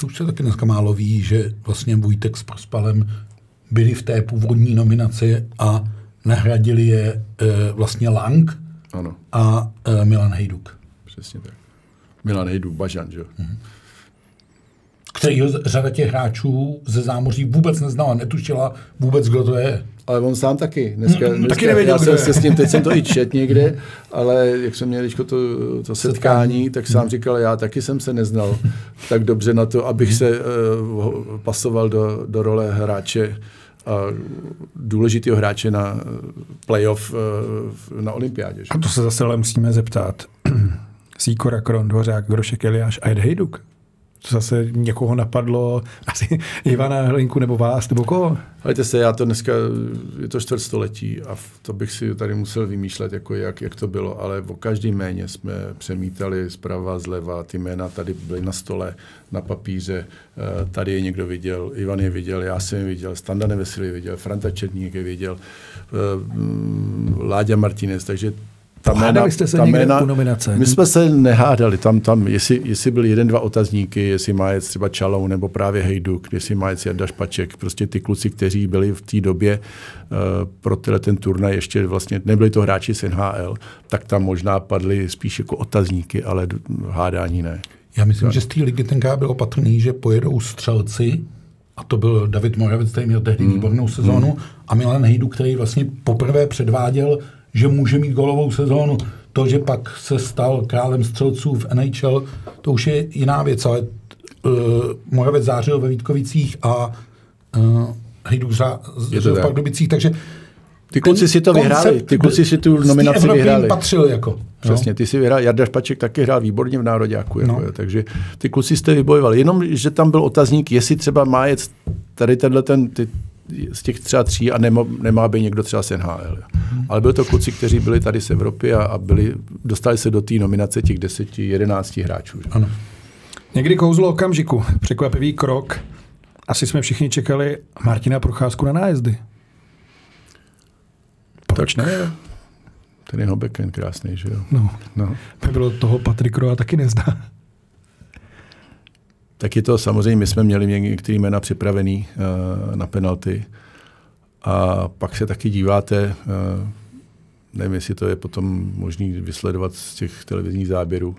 To už se taky dneska málo ví, že vlastně Vojtek s Prospalem byli v té původní nominaci a nahradili je e, vlastně Lang ano. a e, Milan Hejduk. Přesně tak. Milan Hejduk, Bažan, že jo? Mm-hmm který řada těch hráčů ze zámoří vůbec neznala, netušila vůbec, kdo to je. Ale on sám taky. Dneska, mm, dneska taky nevěděl, já jsem se s tím, teď jsem to i čet někde, ale jak jsem měl to, to setkání, tak sám říkal, já taky jsem se neznal tak dobře na to, abych se uh, pasoval do, do role hráče a důležitého hráče na playoff uh, na olympiádě. A to se zase ale musíme zeptat. Sýkora, Kron, Dvořák, Grošek, Eliáš a Ed Hejduk zase někoho napadlo, asi Ivana Hlinku nebo vás, nebo koho? Hejte se, já to dneska, je to čtvrtstoletí a to bych si tady musel vymýšlet, jako jak, jak to bylo, ale o každý méně jsme přemítali zprava, zleva, ty jména tady byly na stole, na papíře, eh, tady je někdo viděl, Ivan je viděl, já jsem je viděl, Standa Nevesilý viděl, Franta Černík je viděl, eh, mm, Láďa Martinez, takže ta Hádali jste se ta někde jména, u nominace? My jsme se nehádali. Tam, tam jestli, jestli byly jeden, dva otazníky, jestli má jet třeba Čalou nebo právě Hejduk, jestli má jet Jarda Špaček. Prostě ty kluci, kteří byli v té době uh, pro tenhle ten turnaj, ještě vlastně nebyli to hráči z NHL, tak tam možná padly spíš jako otazníky, ale hádání ne. Já myslím, tak. že z té ligy tenkrát bylo patrný, že pojedou střelci, a to byl David Moravec, který měl tehdy mm. výbornou sezónu, mm. a Milan Hejdu, který vlastně poprvé předváděl že může mít golovou sezónu. To, že pak se stal králem střelců v NHL, to už je jiná věc, ale uh, Moravec zářil ve Vítkovicích a uh, Hejduk zářil v Pardubicích, takže ty kluci si to vyhráli, ty kluci si tu nominaci vyhráli. patřil jako. Přesně, ty si vyhrál, Jarda Špaček taky hrál výborně v Nároďáku, jako, no. takže ty kluci jste vybojovali. Jenom, že tam byl otazník, jestli třeba má jet tady tenhle ten, ty, z těch třeba tří a nemá, nemá by někdo třeba z NHL. Hmm. Ale byli to kluci, kteří byli tady z Evropy a, a byli, dostali se do té nominace těch deseti, jedenácti hráčů. Že? Ano. Někdy kouzlo okamžiku, překvapivý krok. Asi jsme všichni čekali Martina Procházku na nájezdy. Proč ne? Ten jeho backhand krásný, že jo? No, No. by bylo toho Patrik Roa taky nezdá. Tak je to samozřejmě, my jsme měli některé jména připravený uh, na penalty a pak se taky díváte, uh, nevím, jestli to je potom možný vysledovat z těch televizních záběrů,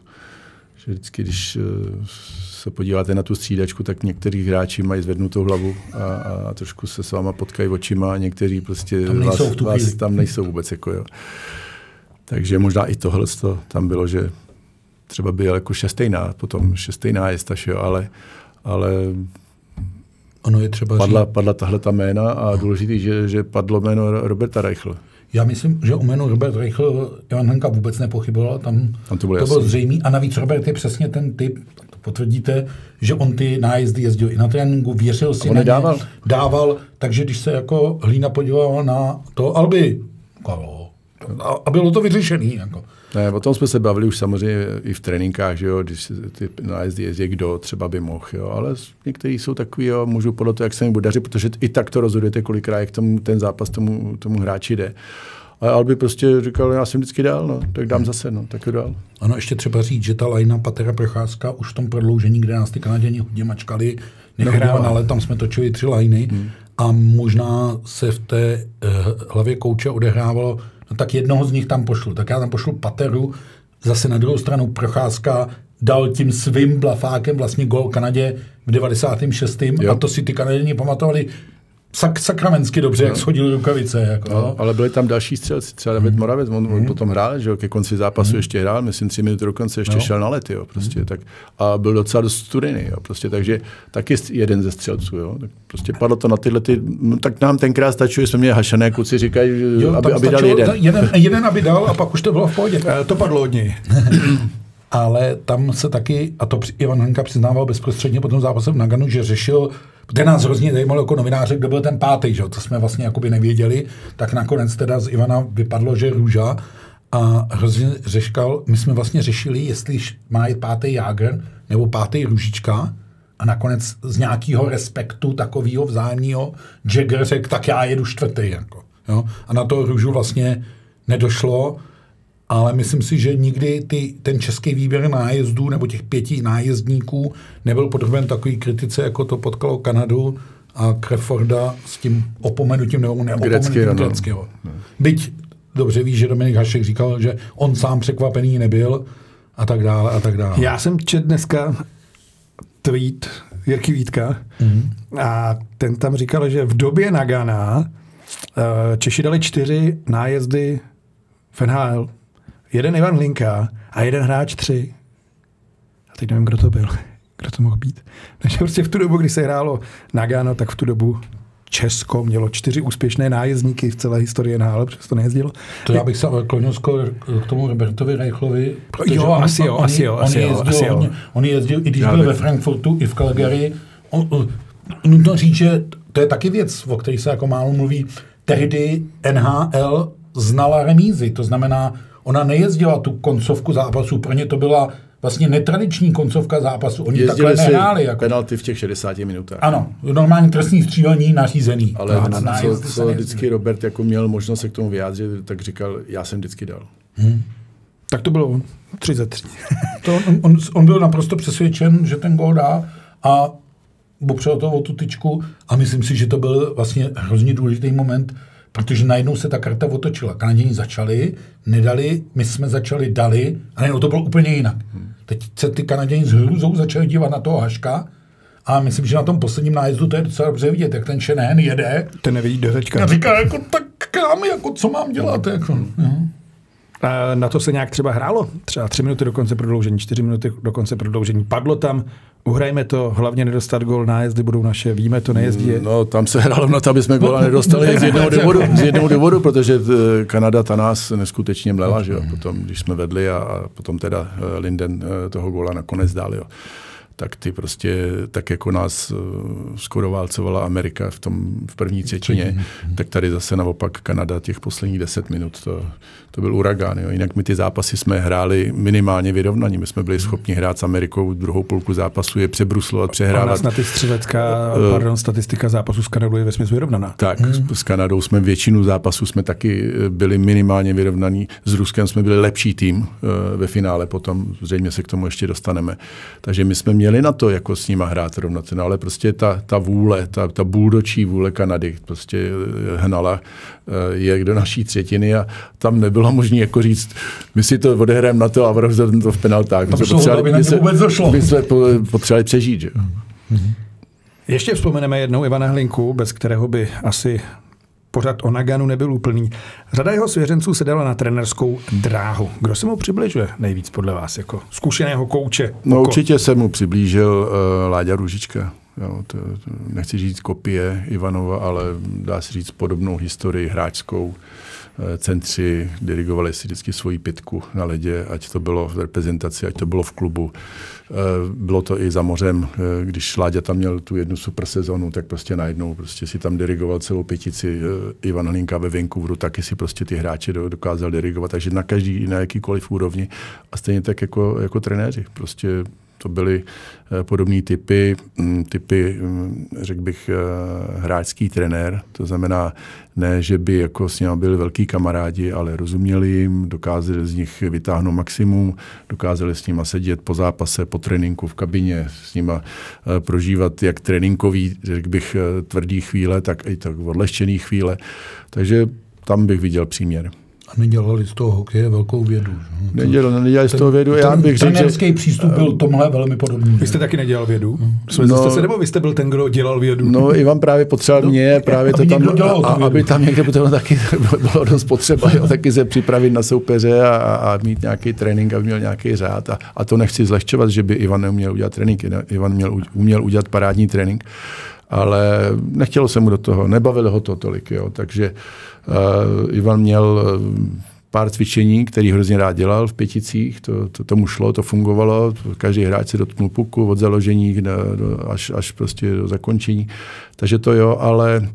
že vždycky, když uh, se podíváte na tu střídačku, tak někteří hráči mají zvednutou hlavu a, a trošku se s váma potkají očima a někteří prostě Tam nejsou vás, vás tam nejsou vůbec. Jako, jo. Takže možná i tohle to tam bylo, že třeba byl jako šestý nájezd, potom šestý nájezd až jo, ale, ale Ono je třeba padla, říct, padla tahle ta jména a důležitý, že, že padlo jméno Roberta Reichl. já myslím, že o jménu Robert Reichl Ivan Henka vůbec nepochyboval, tam, Tam to bylo to bylo zřejmý a navíc Robert je přesně ten typ, to potvrdíte, že on ty nájezdy jezdil i na tréninku, věřil si on na je ně, dával. dával, takže když se jako Hlína podíval na to Alby, a, a bylo to vyřešený. Jako. Ne, o tom jsme se bavili už samozřejmě i v tréninkách, že jo, když se ty nájezdy jezdí, kdo třeba by mohl, jo, ale někteří jsou takový, jo, můžu podle toho, jak se mi bude dařit, protože i tak to rozhodujete, kolikrát jak tomu, ten zápas tomu, tomu hráči jde. A Alby prostě říkal, já jsem vždycky dál, no, tak dám zase, no, tak jo dál. Ano, ještě třeba říct, že ta lajna Patera Procházka už v tom prodloužení, kde nás ty Kanaděni hodně mačkali, Dohrává. na let, tam jsme točili tři lajny hmm. a možná se v té uh, hlavě kouče odehrávalo, no tak jednoho z nich tam pošlu, tak já tam pošlu Pateru, zase na druhou stranu Procházka dal tím svým blafákem vlastně gol Kanadě v 96. Jo. a to si ty Kanaděni pamatovali sak, sakramensky dobře, jak shodili rukavice. Jako, No, ale byli tam další střelci, třeba David Moravec, on, on potom hrál, že jo, ke konci zápasu ještě hrál, myslím tři minuty do konce ještě No. šel na let, jo, prostě, tak, a byl docela dost studený, jo, prostě, takže taky jeden ze střelců, jo, tak prostě padlo to na tyhle, ty, no, tak nám tenkrát stačilo, jsme měli hašené kluci, říkají, Jo, aby, aby stačilo jeden. jeden. jeden. aby dal a pak už to bylo v pohodě. Eh, To padlo od něj. ale tam se taky, a to Ivan Henka přiznával bezprostředně po tom zápase v Naganu, že řešil, kde nás hrozně zajímalo jako novináře, kdo byl ten pátý, že? to jsme vlastně jakoby nevěděli, tak nakonec teda z Ivana vypadlo, že Růža a hrozně řeškal, my jsme vlastně řešili, jestli má jít pátý Jágr nebo pátý Růžička a nakonec z nějakého respektu takového vzájemného Jagger řekl, tak já jedu čtvrtý. Jako, jo? A na to Růžu vlastně nedošlo, ale myslím si, že nikdy ty, ten český výběr nájezdů nebo těch pěti nájezdníků nebyl podroben takový kritice, jako to potkalo Kanadu a Creforda s tím opomenutím nebo neopomenutím Greckého, no. Greckého. Byť dobře víš, že Dominik Hašek říkal, že on sám překvapený nebyl a tak dále a tak dále. Já jsem čet dneska tweet Jirky Vítka mm. a ten tam říkal, že v době Nagana eh, Češi dali čtyři nájezdy v NHL. Jeden Ivan Hlinka a jeden hráč tři. A teď nevím, kdo to byl. Kdo to mohl být. Takže prostě v tu dobu, kdy se hrálo Nagano, tak v tu dobu Česko mělo čtyři úspěšné nájezdníky v celé historii NHL, přesto nejezdilo. To já bych se ale klonil skoro k tomu Robertovi Reichlovi. protože Jo, asi jo, asi jo, on asi jo, jezdil asi jo. hodně. On jezdil, i když Já byl bych- ve Frankfurtu, i v Calgary. On, on, nutno říct, že to je taky věc, o které se jako málo mluví. Tehdy NHL znala remízy, to znamená, ona nejezdila tu koncovku zápasu, pro ně to byla vlastně netradiční koncovka zápasu. Oni takhle Jezdili si nehráli. Jako. penalty v těch 60 minutách. Ano, normální trestní střílení nařízený. Ale A co, co vždycky Robert jako měl možnost se k tomu vyjádřit, tak říkal, já jsem vždycky dal. Tak to bylo 3 ze 3. To on, on, on byl naprosto přesvědčen, že ten gól dá a opřel to o tu tyčku a myslím si, že to byl vlastně hrozně důležitý moment, protože najednou se ta karta otočila. Kanaděni začali, nedali, my jsme začali, dali a najednou to bylo úplně jinak. Teď se ty Kanaděni s hrůzou začali dívat na toho Haška a myslím, že na tom posledním nájezdu to je docela dobře vidět, jak ten Shanahan jede Ten nevidí do řečka. a říká, jako, tak kam, jako, co mám dělat? Jako, no. A na to se nějak třeba hrálo. Třeba tři minuty do konce prodloužení, čtyři minuty do konce prodloužení. Padlo tam, uhrajme to, hlavně nedostat gol, nájezdy budou naše, víme to, nejezdí. je. No, tam se hrálo na to, aby jsme gola nedostali z jednoho důvodu, z jednoho důvodu protože eh, Kanada ta nás neskutečně mlela, že jo, potom, když jsme vedli a, potom teda eh, Linden eh, toho gola nakonec dal, jo. Tak ty prostě, tak jako nás skoro válcovala Amerika v tom v první třetině, tak tady zase naopak Kanada těch posledních deset minut, to, to byl uragán. Jo. Jinak my ty zápasy jsme hráli minimálně vyrovnaní. My jsme byli schopni hrát s Amerikou druhou půlku zápasu, je přebruslovat, přehrávat. na ty střelecká, uh, pardon, statistika zápasu s Kanadou je ve smyslu vyrovnaná. Tak, hmm. s Kanadou jsme většinu zápasů jsme taky eh, byli minimálně vyrovnaní. S Ruskem jsme byli lepší tým uh, ve finále, potom zřejmě se k tomu ještě dostaneme. Takže my jsme měli na to, jako s nima hrát rovnoceně, ale prostě ta, ta vůle, ta, ta bůdočí vůle Kanady prostě hnala je do naší třetiny a tam nebylo možné jako říct, my si to odehrajeme na to a rozhodneme to v penaltách. My jsme potřebovali, my, vůbec došlo. my jsme potřebovali přežít. Že? Mm-hmm. Ještě vzpomeneme jednou Ivana Hlinku, bez kterého by asi pořad o Naganu nebyl úplný. Řada jeho svěřenců se dala na trenerskou dráhu. Kdo se mu přibližuje nejvíc podle vás, jako zkušeného kouče? No určitě se mu přiblížil uh, Láďa Růžička. Jo, to, to, nechci říct kopie Ivanova, ale dá se říct podobnou historii hráčskou. Eh, centři dirigovali si vždycky svoji pitku na ledě, ať to bylo v reprezentaci, ať to bylo v klubu. Eh, bylo to i za mořem, eh, když Láďa tam měl tu jednu super sezonu, tak prostě najednou prostě si tam dirigoval celou pětici. Ivan Hlinka ve Vancouveru taky si prostě ty hráče dokázal dirigovat, takže na každý, na jakýkoliv úrovni a stejně tak jako, jako trenéři. Prostě to byly eh, podobné typy, mm, typy, mm, řekl bych, eh, hráčský trenér. To znamená, ne, že by jako s nimi byli velký kamarádi, ale rozuměli jim, dokázali z nich vytáhnout maximum, dokázali s nimi sedět po zápase, po tréninku v kabině, s nimi eh, prožívat jak tréninkový, řekl bych, tvrdý chvíle, tak i tak odlehčený chvíle. Takže tam bych viděl příměr. A nedělali z toho hokeje velkou vědu. Že? Nedělali, nedělali z toho vědu. Já bych řekl, že... přístup byl tomhle velmi podobný. Vy jste taky nedělal vědu? Hmm. No, se, nebo vy jste byl ten, kdo dělal vědu? No, Ivan právě potřeboval no, mě, právě to tam, a, aby tam někde potom taky bylo dost potřeba, jo, taky se připravit na soupeře a, a mít nějaký trénink, aby měl nějaký řád. A, a to nechci zlehčovat, že by Ivan neuměl udělat trénink. Ivan měl, uměl udělat parádní trénink ale nechtělo se mu do toho, nebavilo ho to tolik. Jo. Takže uh, Ivan měl eh, pár cvičení, který hrozně rád dělal v pěticích, to, to tomu šlo, to fungovalo, každý hráč se dotknul puku od založení do, do, až, až prostě do zakončení. Takže to jo, ale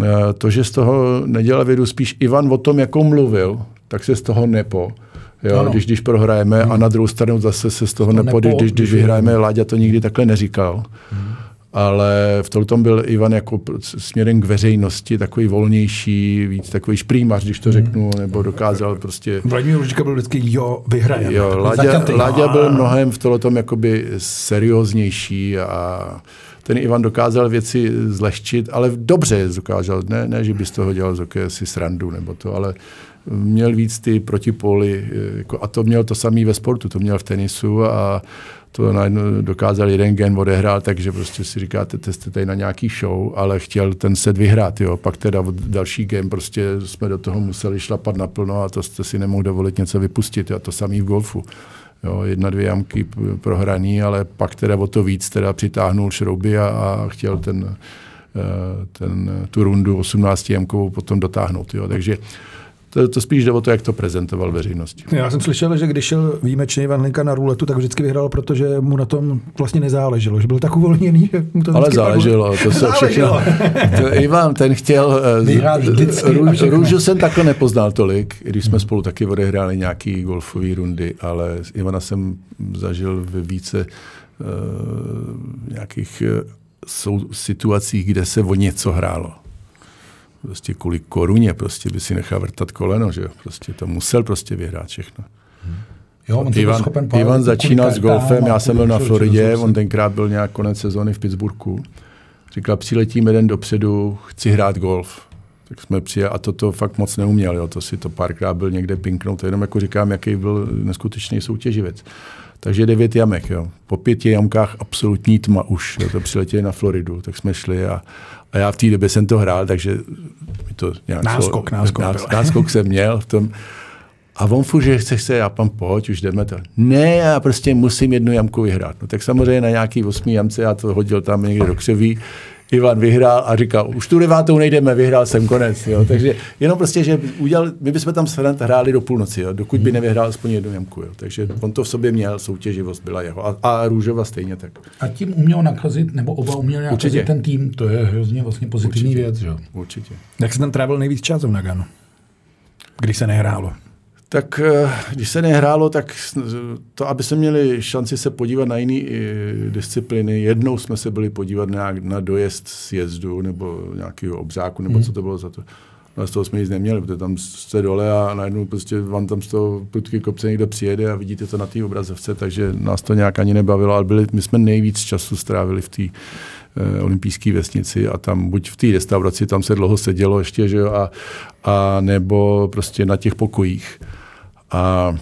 uh, to, že z toho nedělal vědu, spíš Ivan o tom, jako mluvil, tak se z toho nepo. Jo, když, když prohrajeme hmm. a na druhou stranu zase se z toho to nepo, nepo, když, když vyhrajeme, Láďa to nikdy takhle neříkal. Hmm ale v tom byl Ivan jako směrem k veřejnosti takový volnější, víc takový šprýmař, když to hmm. řeknu, nebo dokázal prostě... Vladimír Ružička byl vždycky, jo, vyhraje. Jo, Láďa, Láďa byl mnohem v tom jakoby serióznější a ten Ivan dokázal věci zlehčit, ale dobře dokázal, ne, ne že by z toho dělal z si srandu nebo to, ale měl víc ty protipóly jako, a to měl to samý ve sportu, to měl v tenisu a to najednou dokázal jeden gen odehrát, takže prostě si říkáte, to jste tady na nějaký show, ale chtěl ten set vyhrát, jo. Pak teda další game prostě jsme do toho museli šlapat naplno a to jste si nemohl dovolit něco vypustit, a to samý v golfu. Jo, jedna, dvě jamky prohraný, ale pak teda o to víc teda přitáhnul šrouby a, a chtěl ten, eh, ten, tu rundu 18 jamkovou potom dotáhnout. Jo. Takže to, to spíš jde o to, jak to prezentoval veřejnosti. Já jsem slyšel, že když šel výjimečně Ivan Linka na ruletu, tak vždycky vyhrál, protože mu na tom vlastně nezáleželo, že byl tak uvolněný, že mu to Ale záleželo, to se všechno. to, Ivan, ten chtěl... Eh, Vyhrát Růžu jsem takhle nepoznal tolik, když jsme spolu taky odehráli nějaký golfové rundy, ale Ivana jsem zažil ve více uh, nějakých uh, situacích, kde se o něco hrálo prostě kvůli koruně prostě by si nechal vrtat koleno, že? Prostě to musel prostě vyhrát všechno. Hmm. Jo, on Ivan, Ivan začínal s golfem, já jsem byl na Floridě, on tenkrát byl nějak konec sezóny v Pittsburghu. Říkal, přiletím jeden dopředu, chci hrát golf. Tak jsme přijeli a toto fakt moc neuměl, jo. to si to párkrát byl někde pinknout, jenom jako říkám, jaký byl neskutečný soutěživec. Takže devět jamek, jo. Po pěti jamkách absolutní tma už, jo. to přiletěli na Floridu, tak jsme šli a, a já v té době jsem to hrál, takže mi to nějak... Náskok, šlo, náskok. Nás, náskok jsem měl v tom. A on furt, že chce se, já pan pojď, už jdeme to. Ne, já prostě musím jednu jamku vyhrát. No tak samozřejmě na nějaký osmý jamce já to hodil tam někde do křeví, Ivan vyhrál a říkal, už tu devátou nejdeme, vyhrál jsem konec. Jo. Takže jenom prostě, že udělal, my bychom tam s hráli do půlnoci, jo, dokud by nevyhrál aspoň jednu jamku. Jo. Takže on to v sobě měl, soutěživost byla jeho. A, a Růžova stejně tak. A tím uměl nakazit, nebo oba uměli nakazit ten tým, to je hrozně vlastně pozitivní Určitě. věc. Že? Určitě. Jak se tam trávil nejvíc času na Ganu? Když se nehrálo? Tak eh, když se nehrálo, tak to, aby se měli šanci se podívat na jiné disciplíny. Jednou jsme se byli podívat na, na dojezd sjezdu nebo nějakého obřáku, nebo hmm. co to bylo za to. Ale z toho jsme nic neměli, protože tam jste dole a najednou prostě vám tam z toho prudky kopce někdo přijede a vidíte to na té obrazovce, takže nás to nějak ani nebavilo, ale byli, my jsme nejvíc času strávili v té eh, olympijské vesnici a tam buď v té restauraci, tam se dlouho sedělo ještě, že jo, a, a nebo prostě na těch pokojích. A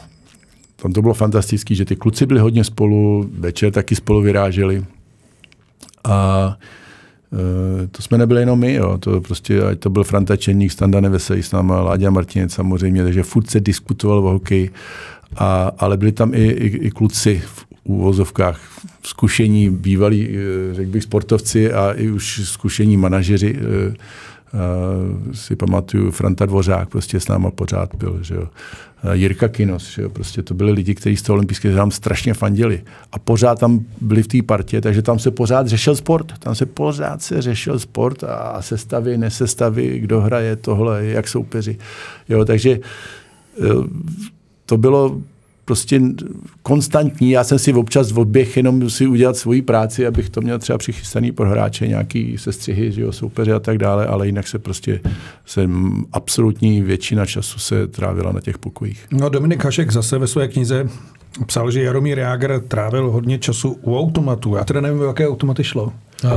tam to bylo fantastické, že ty kluci byli hodně spolu, večer taky spolu vyráželi. A e, to jsme nebyli jenom my, jo. to prostě, ať to byl Franta Černík, Standa Neveselý s náma, Láďa Martinec samozřejmě, takže furt se diskutoval o hokeji, a, ale byli tam i, i, i kluci úvozovkách zkušení, bývalí, e, řekl bych, sportovci a i už zkušení manažeři, e, Uh, si pamatuju, Franta Dvořák prostě s náma pořád byl, že jo. Jirka Kinos, že jo. prostě to byli lidi, kteří z toho olympijského tam strašně fandili. A pořád tam byli v té partě, takže tam se pořád řešil sport. Tam se pořád se řešil sport a sestavy, nesestavy, kdo hraje tohle, jak soupeři. Jo, takže to bylo prostě konstantní. Já jsem si občas odběh jenom si udělat svoji práci, abych to měl třeba přichystaný pro hráče, nějaký sestřihy, že jo, soupeře a tak dále, ale jinak se prostě se absolutní většina času se trávila na těch pokojích. No Dominik Hašek zase ve své knize psal, že Jaromír Jágr trávil hodně času u automatu. Já teda nevím, o jaké automaty šlo. Uh,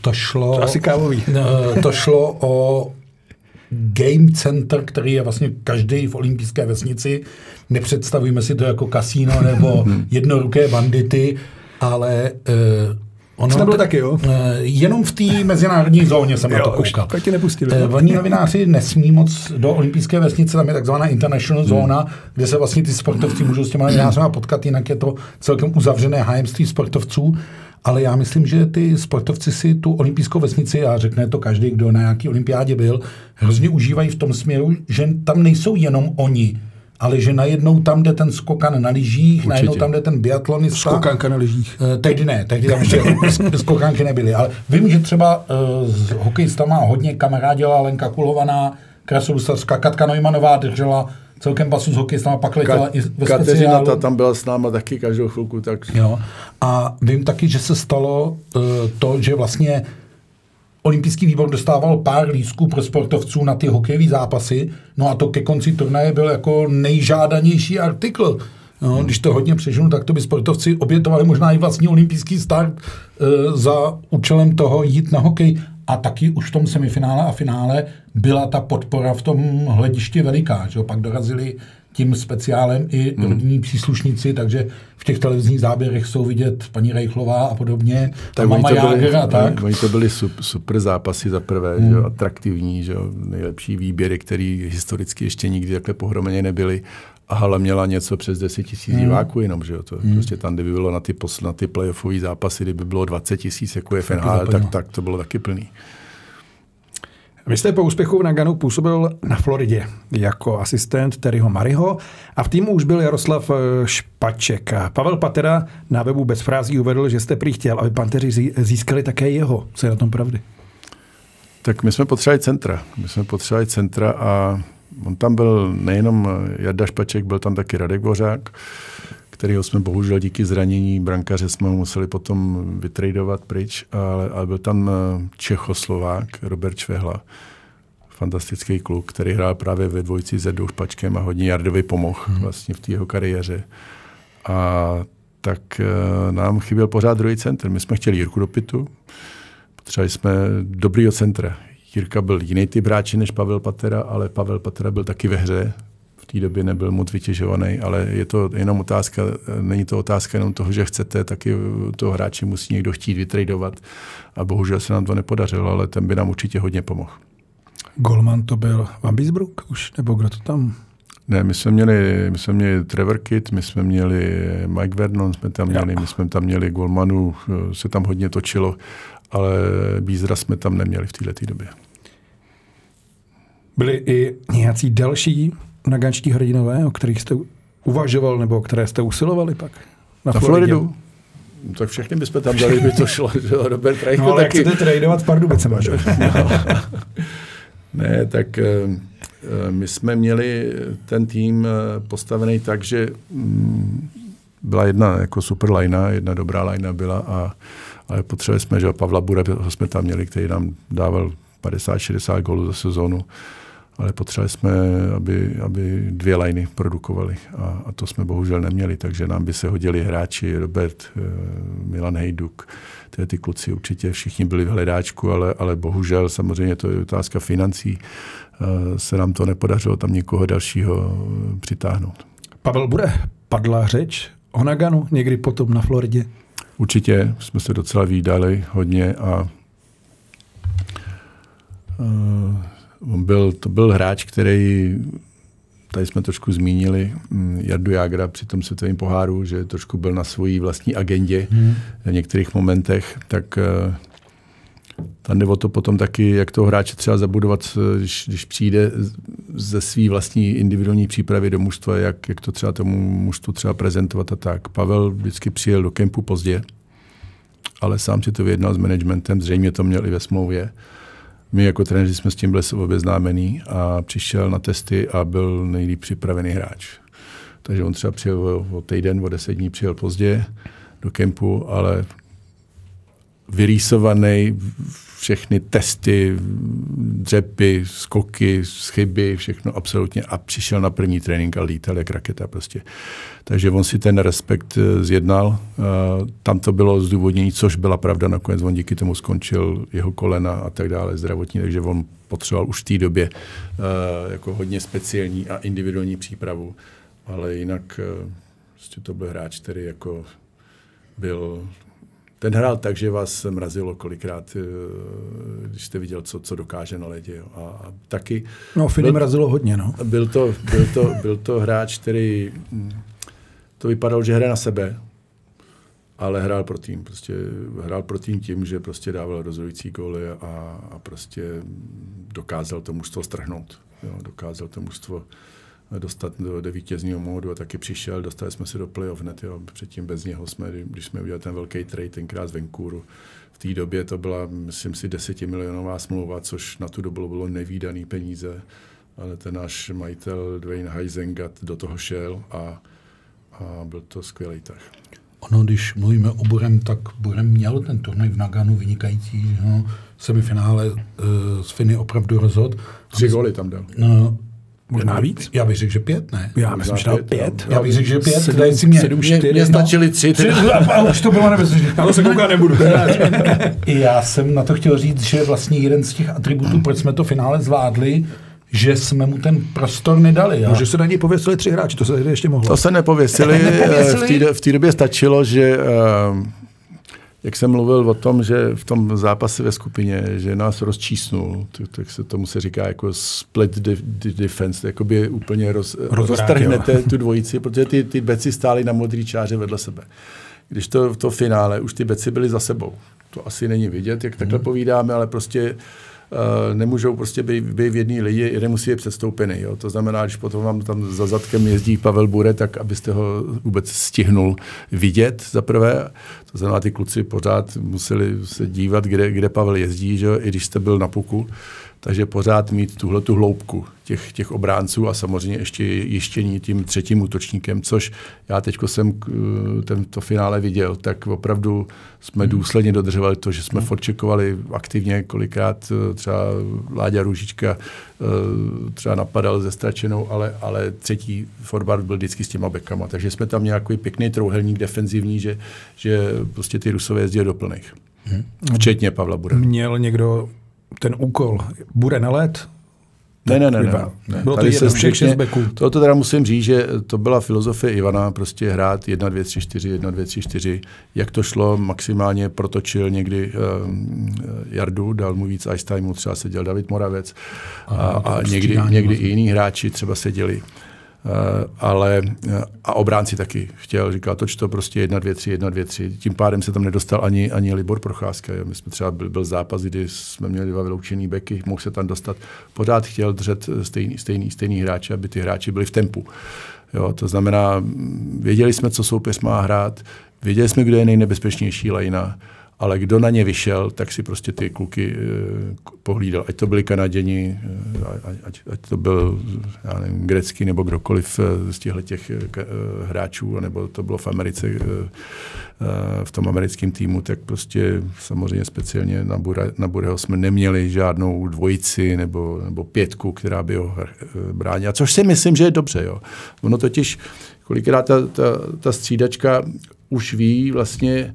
to šlo... To asi kávový. Uh, to šlo o game center, který je vlastně každý v olympijské vesnici. Nepředstavujeme si to jako kasíno nebo jednoruké bandity, ale Ono to taky, jo? Uh, jenom v té mezinárodní zóně jsem jo, na to koukal. Už ti nepustili. Uh, Oni novináři nesmí moc do olympijské vesnice, tam je takzvaná international hmm. zóna, kde se vlastně ty sportovci můžou s těma novináři potkat, jinak je to celkem uzavřené hájemství sportovců ale já myslím, že ty sportovci si tu olympijskou vesnici, a řekne to každý, kdo na nějaký olympiádě byl, hrozně užívají v tom směru, že tam nejsou jenom oni, ale že najednou tam jde ten skokan na lyžích, Určitě. najednou tam jde ten biatlonista. Skokanka na lyžích. Eh, tehdy ne, tehdy tam ještě skokanky nebyly, ale vím, že třeba uh, s hokejistama hodně kamarádila Lenka Kulovaná, Krasolusavská, Katka Neumannová držela celkem basu s hokejistama, pak letěla Ka- i ve Kateřina ta tam byla s náma taky každou chvilku. Tak... Jo. A vím taky, že se stalo uh, to, že vlastně olympijský výbor dostával pár lístků pro sportovců na ty hokejové zápasy, no a to ke konci turnaje byl jako nejžádanější artikl. No, hmm. Když to hodně přežunu, tak to by sportovci obětovali možná i vlastní olympijský start uh, za účelem toho jít na hokej. A taky už v tom semifinále a finále byla ta podpora v tom hledišti veliká. Že? Pak dorazili tím speciálem i hmm. rodinní příslušníci, takže v těch televizních záběrech jsou vidět paní Rejchlová a podobně, tak mama Jáger a tak. Oni to byly super, zápasy za prvé, hmm. že, atraktivní, že, nejlepší výběry, které historicky ještě nikdy takhle pohromeně nebyly. A hala měla něco přes 10 tisíc hmm. diváků jenom, že jo. To, hmm. Prostě tam, kdyby bylo na ty, na ty playoffové zápasy, kdyby bylo 20 tisíc, jako je FNH, tak, tak to bylo taky plný. Vy jste po úspěchu v Naganu působil na Floridě jako asistent Terryho Mariho a v týmu už byl Jaroslav eh, Špaček. Pavel Patera na webu bez frází uvedl, že jste prý chtěl, aby Panteři získali také jeho. Co je na tom pravdy? Tak my jsme potřebovali centra. My jsme potřebovali centra a on tam byl nejenom Jarda Špaček, byl tam taky Radek Bořák, kterého jsme bohužel díky zranění brankaře jsme ho museli potom vytradovat pryč, ale, ale byl tam eh, Čechoslovák Robert Švehla, fantastický kluk, který hrál právě ve dvojici se Špačkem a hodně Jardovi pomohl hmm. vlastně v té jeho kariéře. A tak uh, nám chyběl pořád druhý centr. My jsme chtěli Jirku do pitu, potřebovali jsme dobrýho centra. Jirka byl jiný typ hráči než Pavel Patera, ale Pavel Patera byl taky ve hře, v té době nebyl moc vytěžovaný, ale je to jenom otázka, není to otázka jenom toho, že chcete, taky toho hráče musí někdo chtít vytradovat a bohužel se nám to nepodařilo, ale ten by nám určitě hodně pomohl. Golman to byl Van Biesbrook už, nebo kdo to tam? Ne, my jsme měli, my jsme měli Trevor Kitt, my jsme měli Mike Vernon, jsme tam měli, my jsme tam měli Golmanu, se tam hodně točilo ale Bízra jsme tam neměli v této době. Byli i nějací další nagančtí hrdinové, o kterých jste uvažoval nebo o které jste usilovali pak? Na, na Floridu? Tak všechny bychom tam dali, by to šlo. Že? Robert Reich no, ale taky... chcete tradovat s Pardubicem, že? no. Ne, tak my jsme měli ten tým postavený tak, že mm, byla jedna jako super lajna, jedna dobrá lajna byla, a, ale potřebovali jsme, že Pavla Bure jsme tam měli, který nám dával 50-60 gólů za sezónu, ale potřebovali jsme, aby, aby dvě lajny produkovali a, a to jsme bohužel neměli, takže nám by se hodili hráči Robert, eh, Milan Hejduk, ty, ty kluci určitě všichni byli v hledáčku, ale, ale bohužel samozřejmě to je otázka financí, eh, se nám to nepodařilo tam někoho dalšího přitáhnout. Pavel Bude, padla řeč o Naganu někdy potom na Floridě? Určitě, jsme se docela výdali hodně a uh, on byl, to byl hráč, který tady jsme trošku zmínili mm, Jardu Jágra při tom světovém poháru, že trošku byl na svojí vlastní agendě hmm. v některých momentech, tak uh, tam jde o to potom taky, jak toho hráče třeba zabudovat, když, když přijde ze své vlastní individuální přípravy do mužstva, jak, jak to třeba tomu mužstvu třeba prezentovat a tak. Pavel vždycky přijel do kempu pozdě, ale sám si to vyjednal s managementem, zřejmě to měl i ve smlouvě. My jako trenéři jsme s tím byli obeznámení a přišel na testy a byl nejlíp připravený hráč. Takže on třeba přijel o týden, o deset dní přijel pozdě do kempu, ale vyrýsovaný, všechny testy, dřepy, skoky, chyby, všechno absolutně a přišel na první trénink a lítal jak raketa prostě. Takže on si ten respekt eh, zjednal. Eh, tam to bylo zdůvodnění, což byla pravda, nakonec on díky tomu skončil jeho kolena a tak dále zdravotní, takže on potřeboval už v té době eh, jako hodně speciální a individuální přípravu, ale jinak prostě to byl hráč, který jako byl ten hrál tak, že vás mrazilo kolikrát, eh, když jste viděl, co, co dokáže na ledě. Jo. A, taky... No, Fili mrazilo hodně, no. Byl to, byl, to, byl to hráč, který hm, to vypadalo, že hraje na sebe, ale hrál pro tým. Prostě hrál pro tým tím, že prostě dával rozhodující góly a, a prostě dokázal to mužstvo strhnout. Jo. Dokázal to mužstvo dostat do, do vítězního módu a taky přišel, dostali jsme se do playoff hned, jo. předtím bez něho jsme, když jsme udělali ten velký trade tenkrát z Vancouveru, v té době to byla, myslím si, desetimilionová smlouva, což na tu dobu bylo nevýdaný peníze, ale ten náš majitel Dwayne Heisengat do toho šel a, a byl to skvělý tah. Ono, když mluvíme o Burem, tak Burem měl ten turnaj v Naganu vynikající, no, semifinále uh, z Finy opravdu rozhod. Tři góly tam dal. No, Možná víc? Já bych řekl, že pět, ne? Já myslím, že dal pět. Já bych řekl, že pět. Sedm, si mě, sedm, čtyři. Mě stačili tři. tři a už to bylo nebezpečné. Já to se koukat nebudu. Já jsem na to chtěl říct, že vlastně jeden z těch atributů, proč jsme to finále zvládli, že jsme mu ten prostor nedali. Já. No, že se na něj pověsili tři hráči, to se ještě mohlo. To se nepověsili. nepověsili. V té době stačilo, že uh, jak jsem mluvil o tom, že v tom zápase ve skupině, že nás rozčísnul, tak se tomu se říká jako split defense, jakoby úplně roz, roztrhnete tu dvojici, protože ty, ty beci stály na modrý čáře vedle sebe. Když to v to finále, už ty beci byly za sebou. To asi není vidět, jak takhle hmm. povídáme, ale prostě Uh, nemůžou prostě být, být v jedné lidi, jeden musí být předstoupený. Jo. To znamená, když potom vám tam za zadkem jezdí Pavel Bure, tak abyste ho vůbec stihnul vidět za prvé. To znamená, ty kluci pořád museli se dívat, kde, kde Pavel jezdí, že? i když jste byl na puku takže pořád mít tuhle tu hloubku těch, těch obránců a samozřejmě ještě jištění tím třetím útočníkem, což já teď jsem tento finále viděl, tak opravdu jsme hmm. důsledně dodržovali to, že jsme hmm. forčekovali aktivně, kolikrát eh, třeba Láďa Růžička eh, třeba napadal ze stračenou, ale, ale třetí forward byl vždycky s těma bekama, takže jsme tam nějaký pěkný trouhelník defenzivní, že, že prostě ty Rusové jezdí do plných. Hmm. Včetně Pavla Bude. Měl někdo ten úkol bude na let, ne, ne, ne, ne, ne. Bylo to jedno, všech šest beků. To, to teda musím říct, že to byla filozofie Ivana, prostě hrát 1, 2, 3, 4, 1, 2, 3, 4. Jak to šlo, maximálně protočil někdy uh, Jardu, dal mu víc ice timeu, třeba seděl David Moravec a, a, a někdy, někdy i jiní hráči třeba seděli. Ale a obránci taky chtěl, říkal, toč to prostě jedna, dvě, tři, jedna, dvě, tři. Tím pádem se tam nedostal ani, ani Libor Procházka. My jsme třeba byl, byl zápas, kdy jsme měli dva vyloučený beky, mohl se tam dostat. Pořád chtěl držet stejný, stejný, stejný hráče, aby ty hráči byli v tempu. Jo, to znamená, věděli jsme, co soupeř má hrát, věděli jsme, kdo je nejnebezpečnější lajna ale kdo na ně vyšel, tak si prostě ty kluky uh, pohlídal. Ať to byli Kanaděni, uh, ať, ať to byl já nevím, grecký nebo kdokoliv uh, z těchto těch hráčů, nebo to bylo v Americe, v tom americkém týmu, tak prostě samozřejmě speciálně na, Bure, na Bureho jsme neměli žádnou dvojici nebo, nebo pětku, která by ho bránila. Což si myslím, že je dobře. Jo. Ono totiž kolikrát ta, ta, ta střídačka už ví vlastně, Eh,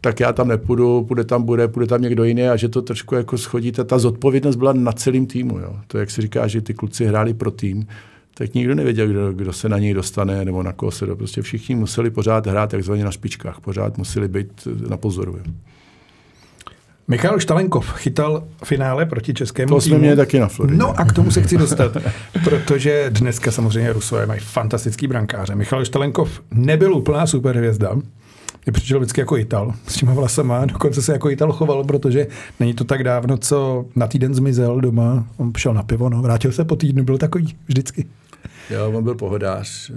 tak já tam nepůjdu, půjde tam bude, půjde tam někdo jiný a že to trošku jako schodíte. Ta zodpovědnost byla na celém týmu. Jo. To, jak se říká, že ty kluci hráli pro tým, tak nikdo nevěděl, kdo, kdo se na něj dostane nebo na koho se do. Prostě všichni museli pořád hrát takzvaně na špičkách, pořád museli být na pozoru. Jo. Michal Štalenkov chytal finále proti českému To jsme měli taky na Floridě. No a k tomu se chci dostat, protože dneska samozřejmě Rusové mají fantastický brankáře. Michal Štalenkov nebyl úplná superhvězda, mě přišel vždycky jako Ital s těma vlasama, dokonce se jako Ital choval, protože není to tak dávno, co na týden zmizel doma, on šel na pivo, no, vrátil se po týdnu, byl takový vždycky. Jo, on byl pohodář, eh,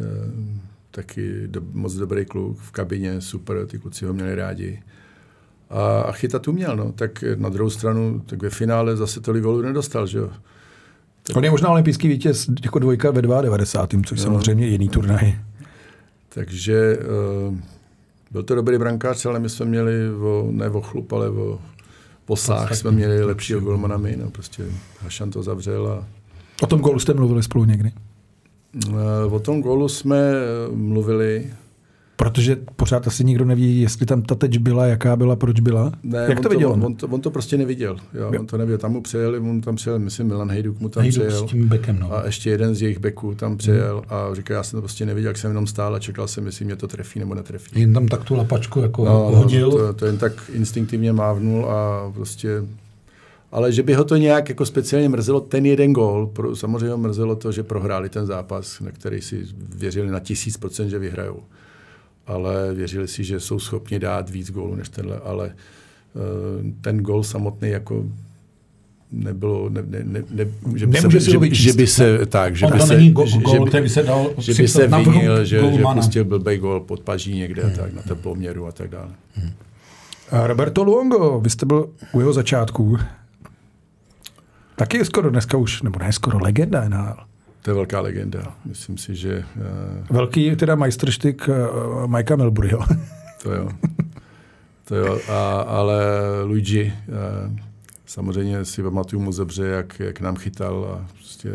taky do, moc dobrý kluk v kabině, super, ty kluci ho měli rádi. A, a chytat uměl, no. Tak na druhou stranu, tak ve finále zase tolik golů nedostal, že jo. Tak... On je možná olympijský vítěz jako dvojka ve 92. což no. samozřejmě jiný turnaj. Takže uh, byl to dobrý brankář, ale my jsme měli o, ne o chlup, ale o posách jsme měli lepšího golmana my. No, prostě Hašan to zavřel. A... O tom gólu jste mluvili spolu někdy? Eh, o tom gólu jsme eh, mluvili. Protože pořád asi nikdo neví, jestli tam ta teč byla, jaká byla, proč byla. Ne, Jak to viděl? On, on, to, on to prostě neviděl. Jo, jo. On to neviděl. Tam mu přejeli, on tam přijel, myslím, Milan Hejduk mu tam Hejduk přejel. S tím bekem, no. A ještě jeden z jejich beků tam přejel hmm. a říkal, já jsem to prostě neviděl, jak jsem jenom stál a čekal jsem, jestli mě to trefí nebo netrefí. Jen tam tak tu lapačku jako no, hodil. To, to, jen tak instinktivně mávnul a prostě ale že by ho to nějak jako speciálně mrzelo, ten jeden gól, samozřejmě mrzelo to, že prohráli ten zápas, na který si věřili na tisíc procent, že vyhrajou ale věřili si, že jsou schopni dát víc gólů než tenhle, ale uh, ten gól samotný jako nebylo, ne, ne, ne, ne, že, by se, že, že by se, tak, že by se, není go, že, gol, který by se dal že by se vinil, že, že pustil blbej gól pod paží někde hmm. tak, na teploměru a tak dále. Hmm. A Roberto Luongo, vy jste byl u jeho začátků. Taky je skoro dneska už, nebo ne skoro legenda NHL. To je velká legenda. Myslím si, že... Uh... Velký teda majstrštyk uh, Mikea Milburyho. to jo. To jo, a, ale Luigi, uh, samozřejmě si pamatuju mu dobře, jak, jak nám chytal a prostě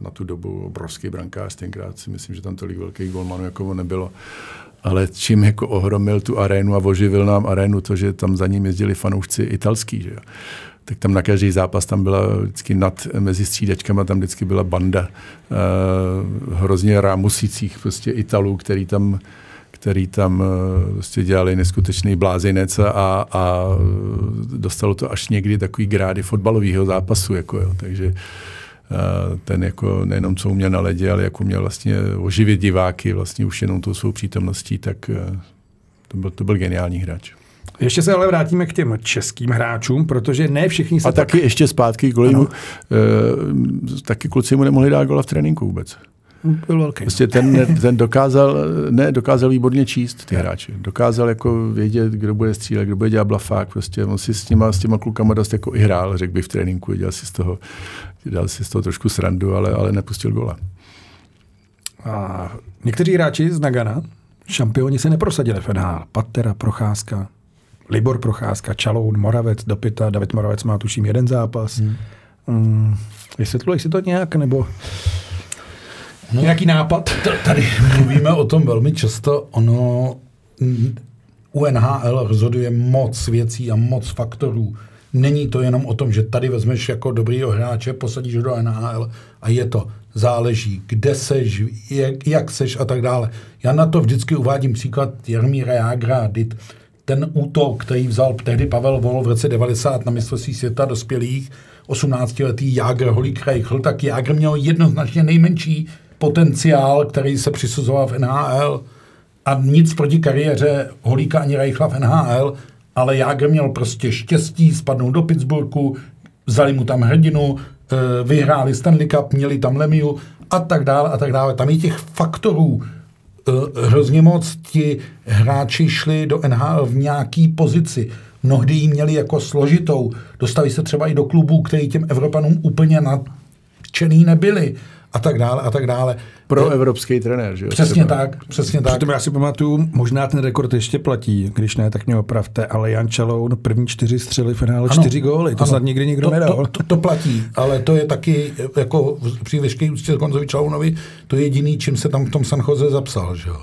na tu dobu obrovský brankář, tenkrát si myslím, že tam tolik velkých golmanů jako nebylo. Ale čím jako ohromil tu arénu a oživil nám arénu to, že tam za ním jezdili fanoušci italský, že jo tak tam na každý zápas tam byla vždycky nad, mezi střídačkama, tam vždycky byla banda uh, hrozně rámusících prostě Italů, který tam který tam uh, prostě dělali neskutečný blázinec a, a dostalo to až někdy takový grády fotbalového zápasu. Jako jo. Takže uh, ten jako nejenom co uměl na ledě, ale jako měl vlastně oživit diváky vlastně už jenom tou svou přítomností, tak to byl, to byl geniální hráč. Ještě se ale vrátíme k těm českým hráčům, protože ne všichni se A tak... taky ještě zpátky k golímu, e, taky kluci mu nemohli dát gola v tréninku vůbec. Byl velký. Prostě ten, ten dokázal, ne, dokázal výborně číst ty hráči. Dokázal jako vědět, kdo bude střílet, kdo bude dělat blafák. Prostě on si s těma, s těma klukama dost jako i hrál, řekl bych v tréninku. Dělal si z toho, dělal si z toho trošku srandu, ale, ale nepustil gola. A někteří hráči z Nagana, šampioni se neprosadili v NHL. Patera, Procházka, Libor Procházka, Čaloun, Moravec, Dopita, David Moravec má tuším jeden zápas. Hmm. Um, vysvětluješ si to nějak, nebo no, nějaký nápad? Tady mluvíme o tom velmi často. Ono u NHL rozhoduje moc věcí a moc faktorů. Není to jenom o tom, že tady vezmeš jako dobrýho hráče, posadíš ho do NHL a je to. Záleží, kde seš, jak, jak seš a tak dále. Já na to vždycky uvádím příklad Jarmíra Jágra, Dit, ten útok, který vzal tehdy Pavel Vol v roce 90 na mistrovství světa dospělých, 18-letý Jágr Holík Reichl, tak Jágr měl jednoznačně nejmenší potenciál, který se přisuzoval v NHL a nic proti kariéře Holíka ani Reichla v NHL, ale Jágr měl prostě štěstí, spadnout do Pittsburghu, vzali mu tam hrdinu, eh, vyhráli Stanley Cup, měli tam Lemiu a tak dále a tak dále. Tam je těch faktorů hrozně moc. Ti hráči šli do NHL v nějaký pozici. Mnohdy ji měli jako složitou. Dostali se třeba i do klubů, který těm Evropanům úplně nadčený nebyli a tak dále a tak dále. Pro evropský trenér, že jo? Přesně tak, přesně tak. Přitom já si pamatuju, možná ten rekord ještě platí, když ne, tak mě opravte, ale Jan Čaloun první čtyři střely v finále čtyři góly, to ano, snad nikdy nikdo to, nedal. To, to, to, platí, ale to je taky, jako při úctě Konzovi Čalounovi, to je jediný, čím se tam v tom San Jose zapsal, že jo.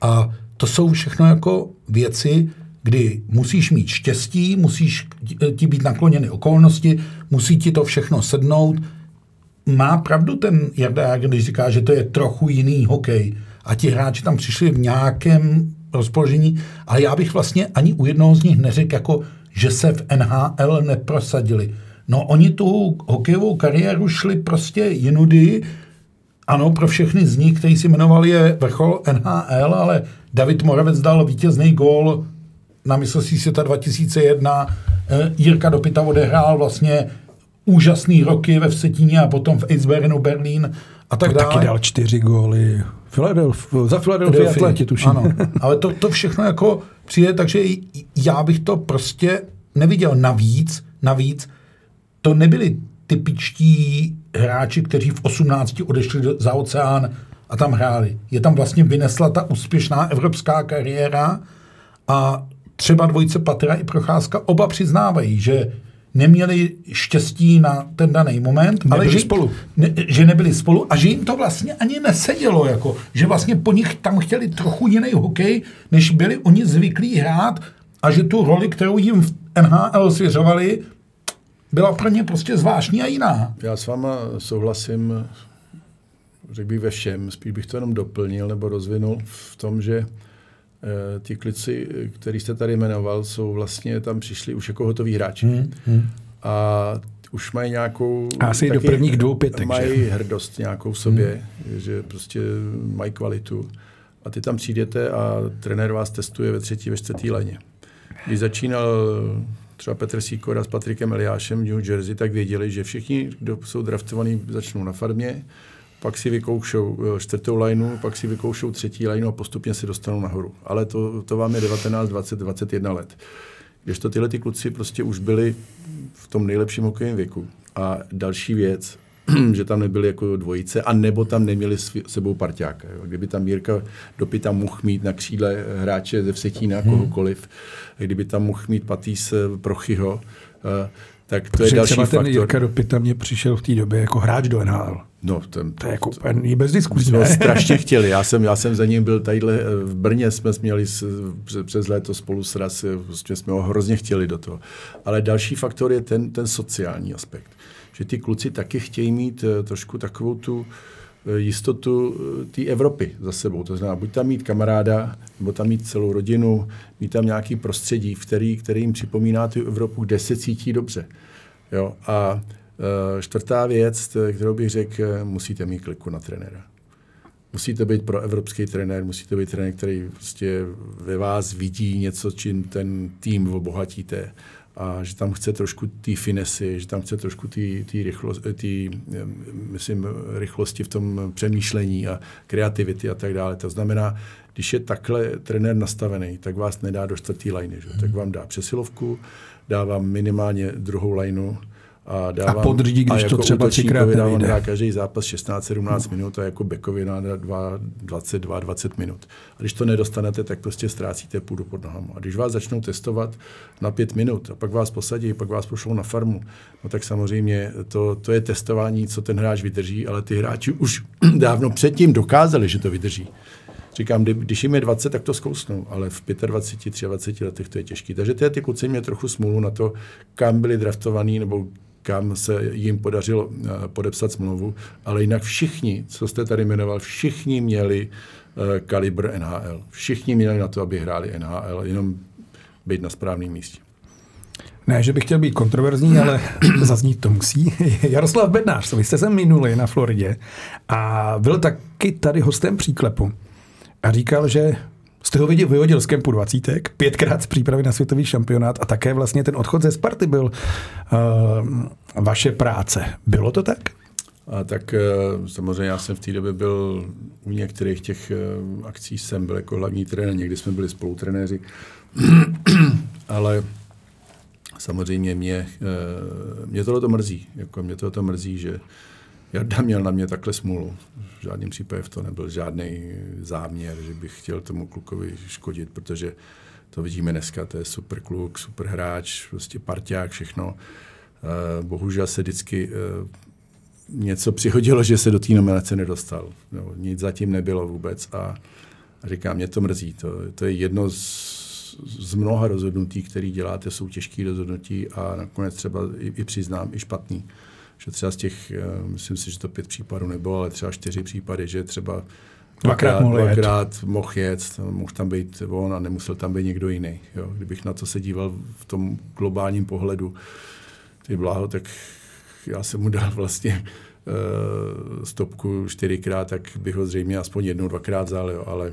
A to jsou všechno jako věci, kdy musíš mít štěstí, musíš ti být nakloněny okolnosti, musí ti to všechno sednout, má pravdu ten Jarda když říká, že to je trochu jiný hokej? A ti hráči tam přišli v nějakém rozpoložení, ale já bych vlastně ani u jednoho z nich neřekl, jako, že se v NHL neprosadili. No oni tu hokejovou kariéru šli prostě jinudy, ano, pro všechny z nich, kteří si jmenovali je vrchol NHL, ale David Moravec dal vítězný gól na mistrovství světa 2001, eh, Jirka Dopita odehrál vlastně úžasný roky ve Vsetíně a potom v Eisbernu Berlín a tak dále. Taky dal čtyři góly. Philadelphia, za Philadelphia Atleti, tuším. Ano, ale to, to všechno jako přijde, takže já bych to prostě neviděl. Navíc, navíc, to nebyli typičtí hráči, kteří v 18 odešli za oceán a tam hráli. Je tam vlastně vynesla ta úspěšná evropská kariéra a třeba dvojice Patra i Procházka oba přiznávají, že neměli štěstí na ten daný moment, nebyli ale že, spolu. Ne, že nebyli spolu a že jim to vlastně ani nesedělo, jako, že vlastně po nich tam chtěli trochu jiný hokej, než byli oni zvyklí hrát a že tu roli, kterou jim v NHL svěřovali, byla pro ně prostě zvláštní a jiná. Já s váma souhlasím, řekl bych ve všem, spíš bych to jenom doplnil nebo rozvinul v tom, že ti klici, který jste tady jmenoval, jsou vlastně tam přišli už jako hotoví hráči. Hmm, hmm. A už mají nějakou... A asi do prvních dvou pětek, Mají že? hrdost nějakou v sobě, hmm. že prostě mají kvalitu. A ty tam přijdete a trenér vás testuje ve třetí, ve čtvrtý leně. Když začínal třeba Petr Sýkora s Patrikem Eliášem v New Jersey, tak věděli, že všichni, kdo jsou draftovaní, začnou na farmě, pak si vykoušou eh, čtvrtou lineu, pak si vykoušou třetí lineu a postupně se dostanou nahoru. Ale to, to vám je 19, 20, 21 let. Když to tyhle ty kluci prostě už byli v tom nejlepším hokejovém věku. A další věc, že tam nebyli jako dvojice, a nebo tam neměli s sebou parťáka. Jo. Kdyby tam Jirka Dopita mohl mít na křídle hráče ze Vsetína, hmm. kohokoliv, kdyby tam mohl mít Patýs Prochyho, eh, tak to Protože je další třeba faktor. ten Jirka Dopita mě přišel v té době jako hráč do NHL. No, ten, to je jako úplně bez diskusí. Jsme strašně chtěli. Já jsem, já jsem za ním byl tadyhle eh, v Brně, jsme měli s, přes léto spolu s Rasy, prostě jsme ho hrozně chtěli do toho. Ale další faktor je ten, ten sociální aspekt. Že ty kluci taky chtějí mít eh, trošku takovou tu eh, jistotu té Evropy za sebou. To znamená, buď tam mít kamaráda, nebo tam mít celou rodinu, mít tam nějaký prostředí, který, který jim připomíná tu Evropu, kde se cítí dobře. Jo? A Eh, čtvrtá věc, kterou bych řekl, eh, musíte mít kliku na trenéra. Musíte být pro evropský trenér, musíte být trenér, který prostě ve vás vidí něco, čím ten tým obohatíte a že tam chce trošku té finesy, že tam chce trošku té rychlo, myslím, rychlosti v tom přemýšlení a kreativity a tak dále. To znamená, když je takhle trenér nastavený, tak vás nedá do čtvrtý liny. Že? Tak vám dá přesilovku, dá vám minimálně druhou lineu, a, dávám, a podřídí, když a jako to třeba třikrát nevyjde. dávám každý zápas 16-17 no. minut a jako bekovi na 22-20 minut. A když to nedostanete, tak prostě ztrácíte půdu pod nohama. A když vás začnou testovat na pět minut a pak vás posadí, pak vás pošlou na farmu, no tak samozřejmě to, to je testování, co ten hráč vydrží, ale ty hráči už dávno předtím dokázali, že to vydrží. Říkám, když jim je 20, tak to zkousnou, ale v 25, 23 letech to je těžké. Takže ty, ty kluci mě trochu smůlu na to, kam byli draftovaní nebo kam se jim podařilo eh, podepsat smlouvu, ale jinak všichni, co jste tady jmenoval, všichni měli eh, kalibr NHL. Všichni měli na to, aby hráli NHL, jenom být na správném místě. Ne, že bych chtěl být kontroverzní, ale zaznít to musí. Jaroslav Bednář, vy jste se minuli na Floridě a byl taky tady hostem příklepu a říkal, že jste ho viděl, vyhodil z kempu 20, pětkrát z přípravy na světový šampionát a také vlastně ten odchod ze Sparty byl uh, vaše práce. Bylo to tak? A tak eh, samozřejmě já jsem v té době byl u některých těch eh, akcí jsem byl jako hlavní trenér, někdy jsme byli spolutrenéři, ale samozřejmě mě, mě tohle to mrzí. Jako mě tohle to mrzí, že Jarda měl na mě takhle smůlu. V žádném případě v to nebyl žádný záměr, že bych chtěl tomu klukovi škodit, protože to vidíme dneska, to je super kluk, super hráč, prostě parťák, všechno. Bohužel se vždycky něco přihodilo, že se do té nominace nedostal. No, nic zatím nebylo vůbec a, a říkám, mě to mrzí. To, to je jedno z, z mnoha rozhodnutí, které děláte, jsou těžké rozhodnutí a nakonec třeba i, i přiznám, i špatný. Že třeba z těch, eh, myslím si, že to pět případů nebylo, ale třeba čtyři případy, že třeba dvakrát, mohl dvakrát mohl jet, mohl tam být on a nemusel tam být někdo jiný. Jo. Kdybych na to se díval v tom globálním pohledu, ty bláho, tak já jsem mu dal vlastně uh, stopku čtyřikrát, tak bych ho zřejmě aspoň jednou, dvakrát vzal, jo, ale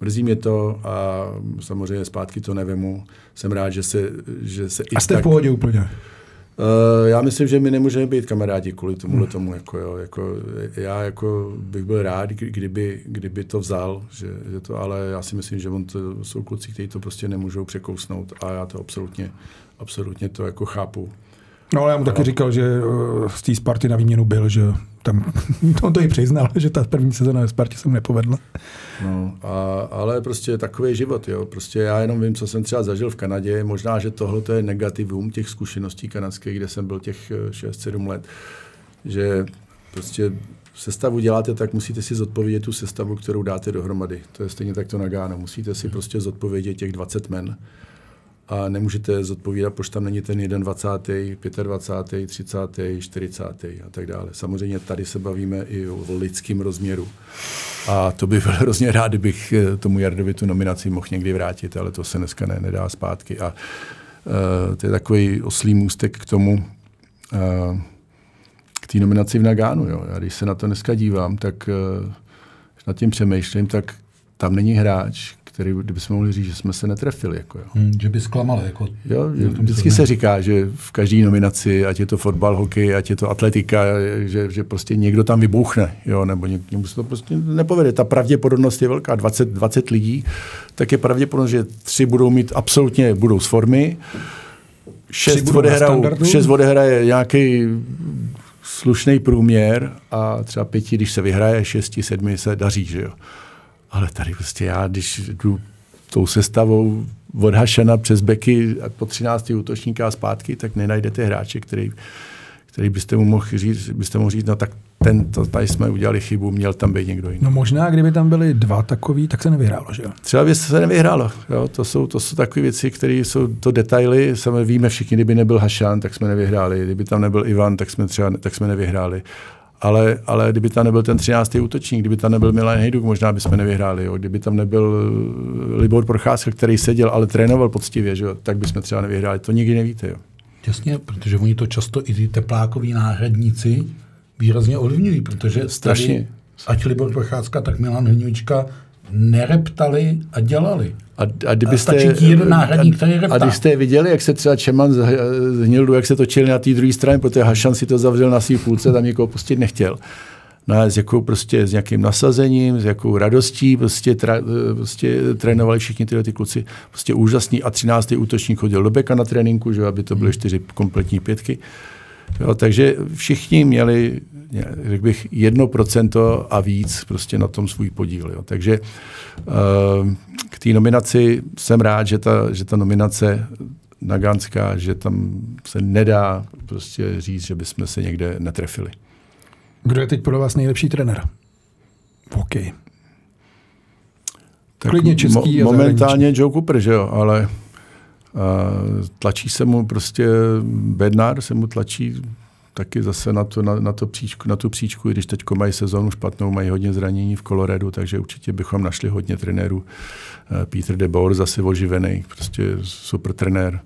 mrzí mě to a samozřejmě zpátky to nevemu. Jsem rád, že se, že se A jste tak, v pohodě úplně? Uh, já myslím, že my nemůžeme být kamarádi kvůli tomu, hmm. tomu jako, jo, jako, já jako bych byl rád, kdyby, kdyby to vzal, že, že to, ale já si myslím, že on to, jsou kluci, kteří to prostě nemůžou překousnout a já to absolutně, absolutně to jako chápu. No ale já mu taky říkal, že eh, z té Sparty na výměnu byl, že tam, on to i přiznal, že ta první sezóna ve Spartě se mu nepovedla. No, a, ale prostě takový život, jo. Prostě já jenom vím, co jsem třeba zažil v Kanadě. Možná, že tohle je negativum těch zkušeností kanadských, kde jsem byl těch 6-7 eh, let, že prostě sestavu děláte, tak musíte si zodpovědět tu sestavu, kterou dáte dohromady. To je stejně tak to na Gáno. Musíte si prostě zodpovědět těch 20 men a nemůžete zodpovídat, proč tam není ten 21., 25., 30., 40. a tak dále. Samozřejmě tady se bavíme i o lidském rozměru. A to bych byl hrozně rád, kdybych eh, tomu Jardovi tu nominaci mohl někdy vrátit, ale to se dneska ne, nedá zpátky. A uh, to je takový oslý můstek k tomu, uh, k té nominaci v Nagánu. Jo. Já když se na to dneska dívám, tak uh, nad tím přemýšlím, tak tam není hráč, který kdybychom mohli říct, že jsme se netrefili. Jako, jo. Hmm, že by zklamali. Jako, jo, vždycky se říká, že v každé nominaci, ať je to fotbal, hokej, ať je to atletika, že, že prostě někdo tam vybouchne, jo, nebo někomu se to prostě nepovede. Ta pravděpodobnost je velká, 20, 20 lidí, tak je pravděpodobnost, že tři budou mít absolutně, budou z formy, šest odehrajou, šest odehraje nějaký slušný průměr a třeba pěti, když se vyhraje, šesti, sedmi se daří, že jo. Ale tady prostě já, když jdu tou sestavou od Hašana přes beky a po 13 útočníka a zpátky, tak nenajdete hráče, který, který byste mu mohl říct, byste mohl říct, no tak ten, to, tady jsme udělali chybu, měl tam být někdo jiný. No možná, kdyby tam byli dva takový, tak se nevyhrálo, že jo? Třeba by se nevyhrálo. Jo? To, jsou, to jsou takové věci, které jsou to detaily. Sami víme všichni, kdyby nebyl Hašan, tak jsme nevyhráli. Kdyby tam nebyl Ivan, tak jsme třeba tak jsme nevyhráli ale, ale kdyby tam nebyl ten 13. útočník, kdyby tam nebyl Milan Hejduk, možná bychom nevyhráli. Jo. Kdyby tam nebyl Libor Procházka, který seděl, ale trénoval poctivě, že jo, tak bychom třeba nevyhráli. To nikdy nevíte. Jo. Jasně, protože oni to často i ty teplákoví náhradníci výrazně ovlivňují, protože Strašně. Ať Libor Procházka, tak Milan Hňučka nereptali a dělali. A, a, kdybyste, a jeden náhradník, který reptá. A když jste viděli, jak se třeba Čeman z Hnildu, jak se točili na té druhé straně, protože Hašan si to zavřel na svý půlce, tam někoho pustit nechtěl. No a s jakou prostě, s nějakým nasazením, s jakou radostí prostě, tra, prostě trénovali všichni tyhle ty kluci. Prostě úžasný. A 13. útočník chodil do beka na tréninku, že, aby to byly čtyři kompletní pětky. Jo, takže všichni měli, řekl bych, jedno procento a víc prostě na tom svůj podíl. Jo. Takže uh, k té nominaci jsem rád, že ta, že ta nominace Nagánská, že tam se nedá prostě říct, že bychom se někde netrefili. Kdo je teď pro vás nejlepší trenér? OK. Tak Klidně český mo- Momentálně Joe Cooper, že jo, ale uh, tlačí se mu prostě, Bednár se mu tlačí taky zase na, to, na, na, to příčku, na tu příčku, i když teď mají sezónu špatnou, mají hodně zranění v Coloradu, takže určitě bychom našli hodně trenérů. Eh, Peter de Boer zase oživený, prostě super trenér.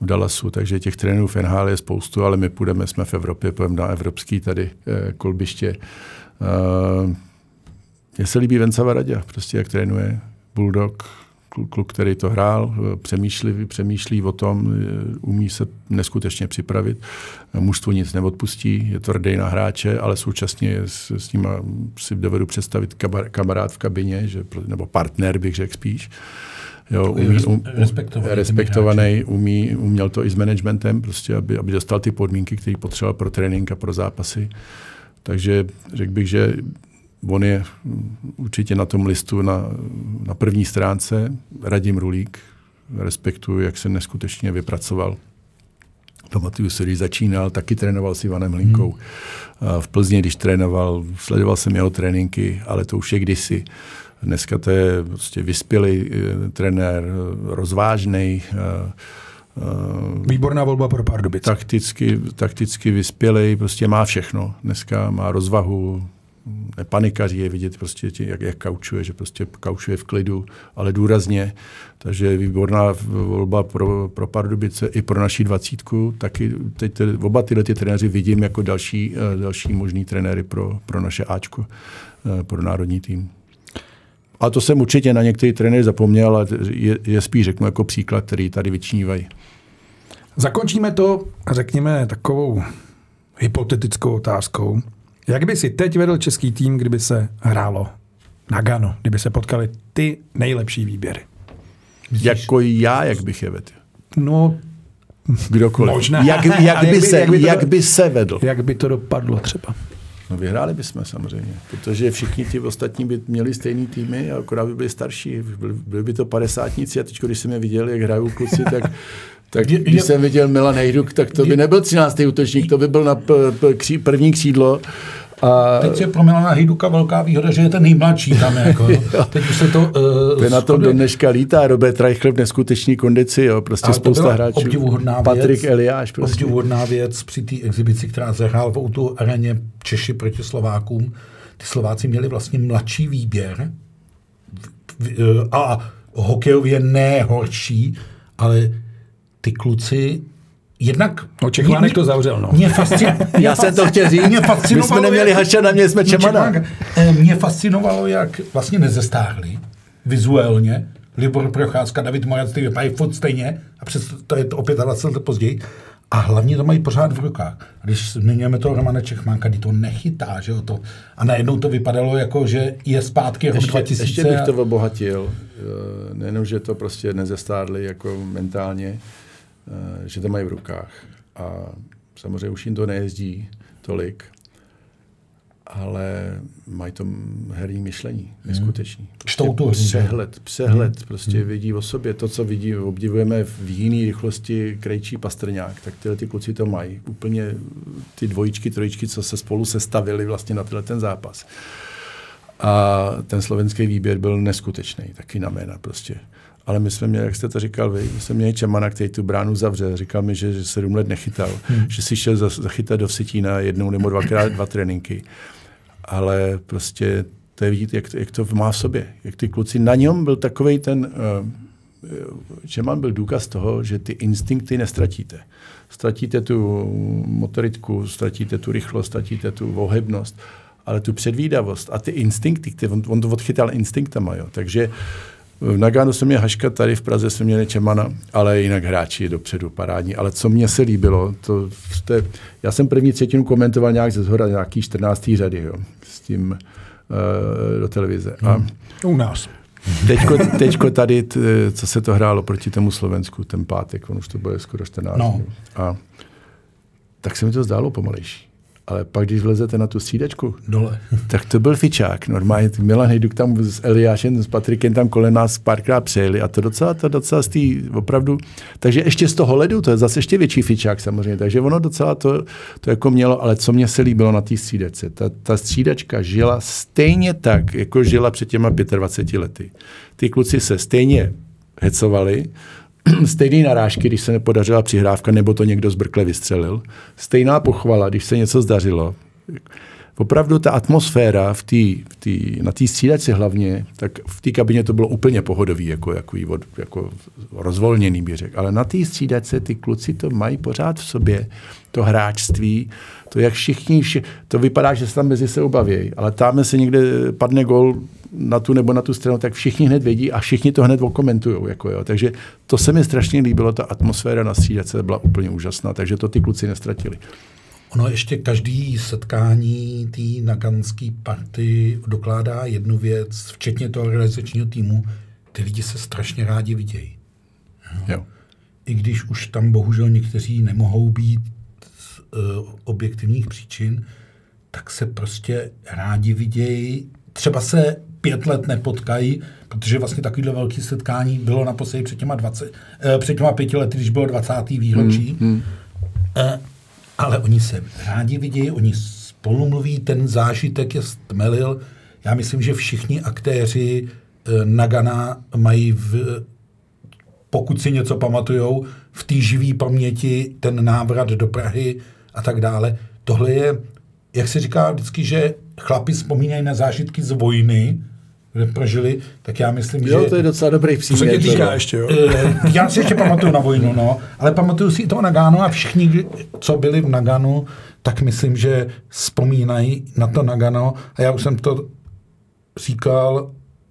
v Dallasu, takže těch trenérů v NHL je spoustu, ale my půjdeme, jsme v Evropě, půjdeme na evropský tady eh, kolbiště. Uh, mně se líbí Venca Varadě, prostě jak trénuje Bulldog, kluk, který to hrál, přemýšlí, přemýšlí o tom, umí se neskutečně připravit. Mužstvo nic neodpustí, je tvrdý na hráče, ale současně s, s ním si dovedu představit kamarád v kabině, že, nebo partner bych řekl spíš. Jo, umí, um, respektovaný, respektovaný umí, uměl to i s managementem, prostě, aby, aby dostal ty podmínky, které potřeboval pro trénink a pro zápasy. Takže řekl bych, že On je určitě na tom listu na, na první stránce. Radim Rulík, respektuju, jak se neskutečně vypracoval. Pamatuju se, když začínal, taky trénoval s Ivanem Hlinkou. Hmm. V Plzni, když trénoval, sledoval jsem jeho tréninky, ale to už je kdysi. Dneska to je prostě vyspělý eh, trenér, rozvážný. Eh, eh, Výborná volba pro Pardubice. Takticky, takticky vyspělý, prostě má všechno. Dneska má rozvahu, nepanikaří, je vidět prostě, jak, jak kaučuje, že prostě kaučuje v klidu, ale důrazně. Takže výborná volba pro, pro Pardubice i pro naší dvacítku. Taky teď ty, oba tyhle ty trenéři vidím jako další, eh, další možný trenéry pro, pro naše Ačko, eh, pro národní tým. A to jsem určitě na některý trenéry zapomněl, ale je, je spíš řeknu jako příklad, který tady vyčnívají. Zakončíme to, řekněme, takovou hypotetickou otázkou. Jak by si teď vedl český tým, kdyby se hrálo na Gano, kdyby se potkali ty nejlepší výběry? Jako já, jak bych je vedl? No, Kdokoliv. Možná. Jak, jak, by, se, jak, by, jak by se vedl? Jak by to dopadlo třeba? No vyhráli bychom samozřejmě, protože všichni ti ostatní by měli stejný týmy a akorát by byli starší. Byli, byli by to padesátníci a teď, když jsem je viděl, jak hrajou kluci, tak tak když jsem viděl Milan Hejduk, tak to by nebyl 13. útočník, to by byl na p- p- kří, první křídlo. A... Teď je pro Milana Hejduka velká výhoda, že je ten nejmladší tam. Jako. Teď už se to... Uh, na tom do dneška lítá Robert Reichel v neskutečný kondici, jo, prostě spousta hráčů. Obdivuhodná Patrik věc, Eliáš. Prostě. Obdivuhodná věc při té exibici, která se hrál v Outu areně Češi proti Slovákům. Ty Slováci měli vlastně mladší výběr a hokejově ne horší, ale ty kluci Jednak... No Čechmánek to zavřel, no. Mě fascin... Já jsem to chtěl říct. Mě My jsme neměli na mě jsme Čemana. Eh, mě fascinovalo, jak vlastně nezestáhli vizuálně. Libor Procházka, David Morac, ty vypadají furt stejně a přes to je to opět 20 let později. A hlavně to mají pořád v rukách. Když zmiňujeme toho Romana Čechmánka, kdy to nechytá, že jo, to, a najednou to vypadalo jako, že je zpátky rok 2000. Ještě bych to obohatil, eh, nejenom, že to prostě nezestárli jako mentálně, že to mají v rukách. A samozřejmě už jim to nejezdí tolik, ale mají to herní myšlení, hmm. neskutečný. Čtou to přehled, přehled, hmm. prostě hmm. vidí o sobě to, co vidí, obdivujeme v jiné rychlosti krejčí pastrňák, tak tyhle ty kluci to mají. Úplně ty dvojičky, trojičky, co se spolu sestavili vlastně na tenhle ten zápas. A ten slovenský výběr byl neskutečný, taky na jména prostě ale my jsme měli, jak jste to říkal vy, my jsme měli Čemana, který tu bránu zavře. Říkal mi, že, že sedm let nechytal, hmm. že si šel zachytat do Vsetína jednou nebo dvakrát dva tréninky. Ale prostě to je vidět, jak, jak to má v sobě. Jak ty kluci, na něm byl takový ten, uh, Čeman byl důkaz toho, že ty instinkty nestratíte. Ztratíte tu motoritku, ztratíte tu rychlost, ztratíte tu vohybnost, ale tu předvídavost a ty instinkty, ty, on, on to odchytal instinktama. Jo. Takže v Nagano jsem měl Haška, tady v Praze jsem měl Čemana, ale jinak hráči dopředu parádní. Ale co mně se líbilo, to, to je, já jsem první třetinu komentoval nějak ze zhora, nějaký 14. řady, jo, s tím uh, do televize. A. U nás. Teďko, teďko tady, t, co se to hrálo proti tomu Slovensku, ten pátek, on už to bude skoro 14. No. A tak se mi to zdálo pomalejší. Ale pak, když vlezete na tu střídačku, Dole. tak to byl fičák. Normálně Milan Hejduk tam s Eliášem, s Patrikem tam kolem nás párkrát přejeli a to docela, to docela z tý, opravdu, takže ještě z toho ledu, to je zase ještě větší fičák samozřejmě, takže ono docela to, to jako mělo, ale co mě se líbilo na té střídačce, ta, ta střídačka žila stejně tak, jako žila před těma 25 lety. Ty kluci se stejně hecovali, stejné narážky, když se nepodařila přihrávka, nebo to někdo z brkle vystřelil. Stejná pochvala, když se něco zdařilo. opravdu ta atmosféra v tý, v tý, na té střídačce hlavně, tak v té kabině to bylo úplně pohodový, jako, jako, jako rozvolněný bych řekl. Ale na té střídačce ty kluci to mají pořád v sobě, to hráčství, to jak všichni, vši, to vypadá, že se tam mezi se baví, ale tam se někde padne gol na tu nebo na tu stranu, tak všichni hned vědí a všichni to hned okomentují. Jako jo. Takže to se mi strašně líbilo, ta atmosféra na střídačce byla úplně úžasná, takže to ty kluci nestratili. Ono ještě každý setkání té naganské party dokládá jednu věc, včetně toho realizačního týmu, ty lidi se strašně rádi vidějí. Jo. I když už tam bohužel někteří nemohou být z uh, objektivních příčin, tak se prostě rádi vidějí. Třeba se pět let nepotkají, protože vlastně takovýhle velký setkání bylo naposledy před těma, 20, eh, před těma pěti lety, když bylo 20. výročí. Hmm, hmm. Eh, ale oni se rádi vidějí, oni spolu mluví, ten zážitek je stmelil. Já myslím, že všichni aktéři eh, Nagana mají, v, pokud si něco pamatujou, v té živé paměti ten návrat do Prahy a tak dále. Tohle je, jak se říká vždycky, že chlapi vzpomínají na zážitky z vojny, kde prožili, tak já myslím, jo, že... to je docela dobrý příměr. Co tě týká ještě, jo? Eh, já si ještě pamatuju na vojnu, no, ale pamatuju si i toho Nagano a všichni, co byli v Naganu, tak myslím, že vzpomínají na to Nagano a já už jsem to říkal,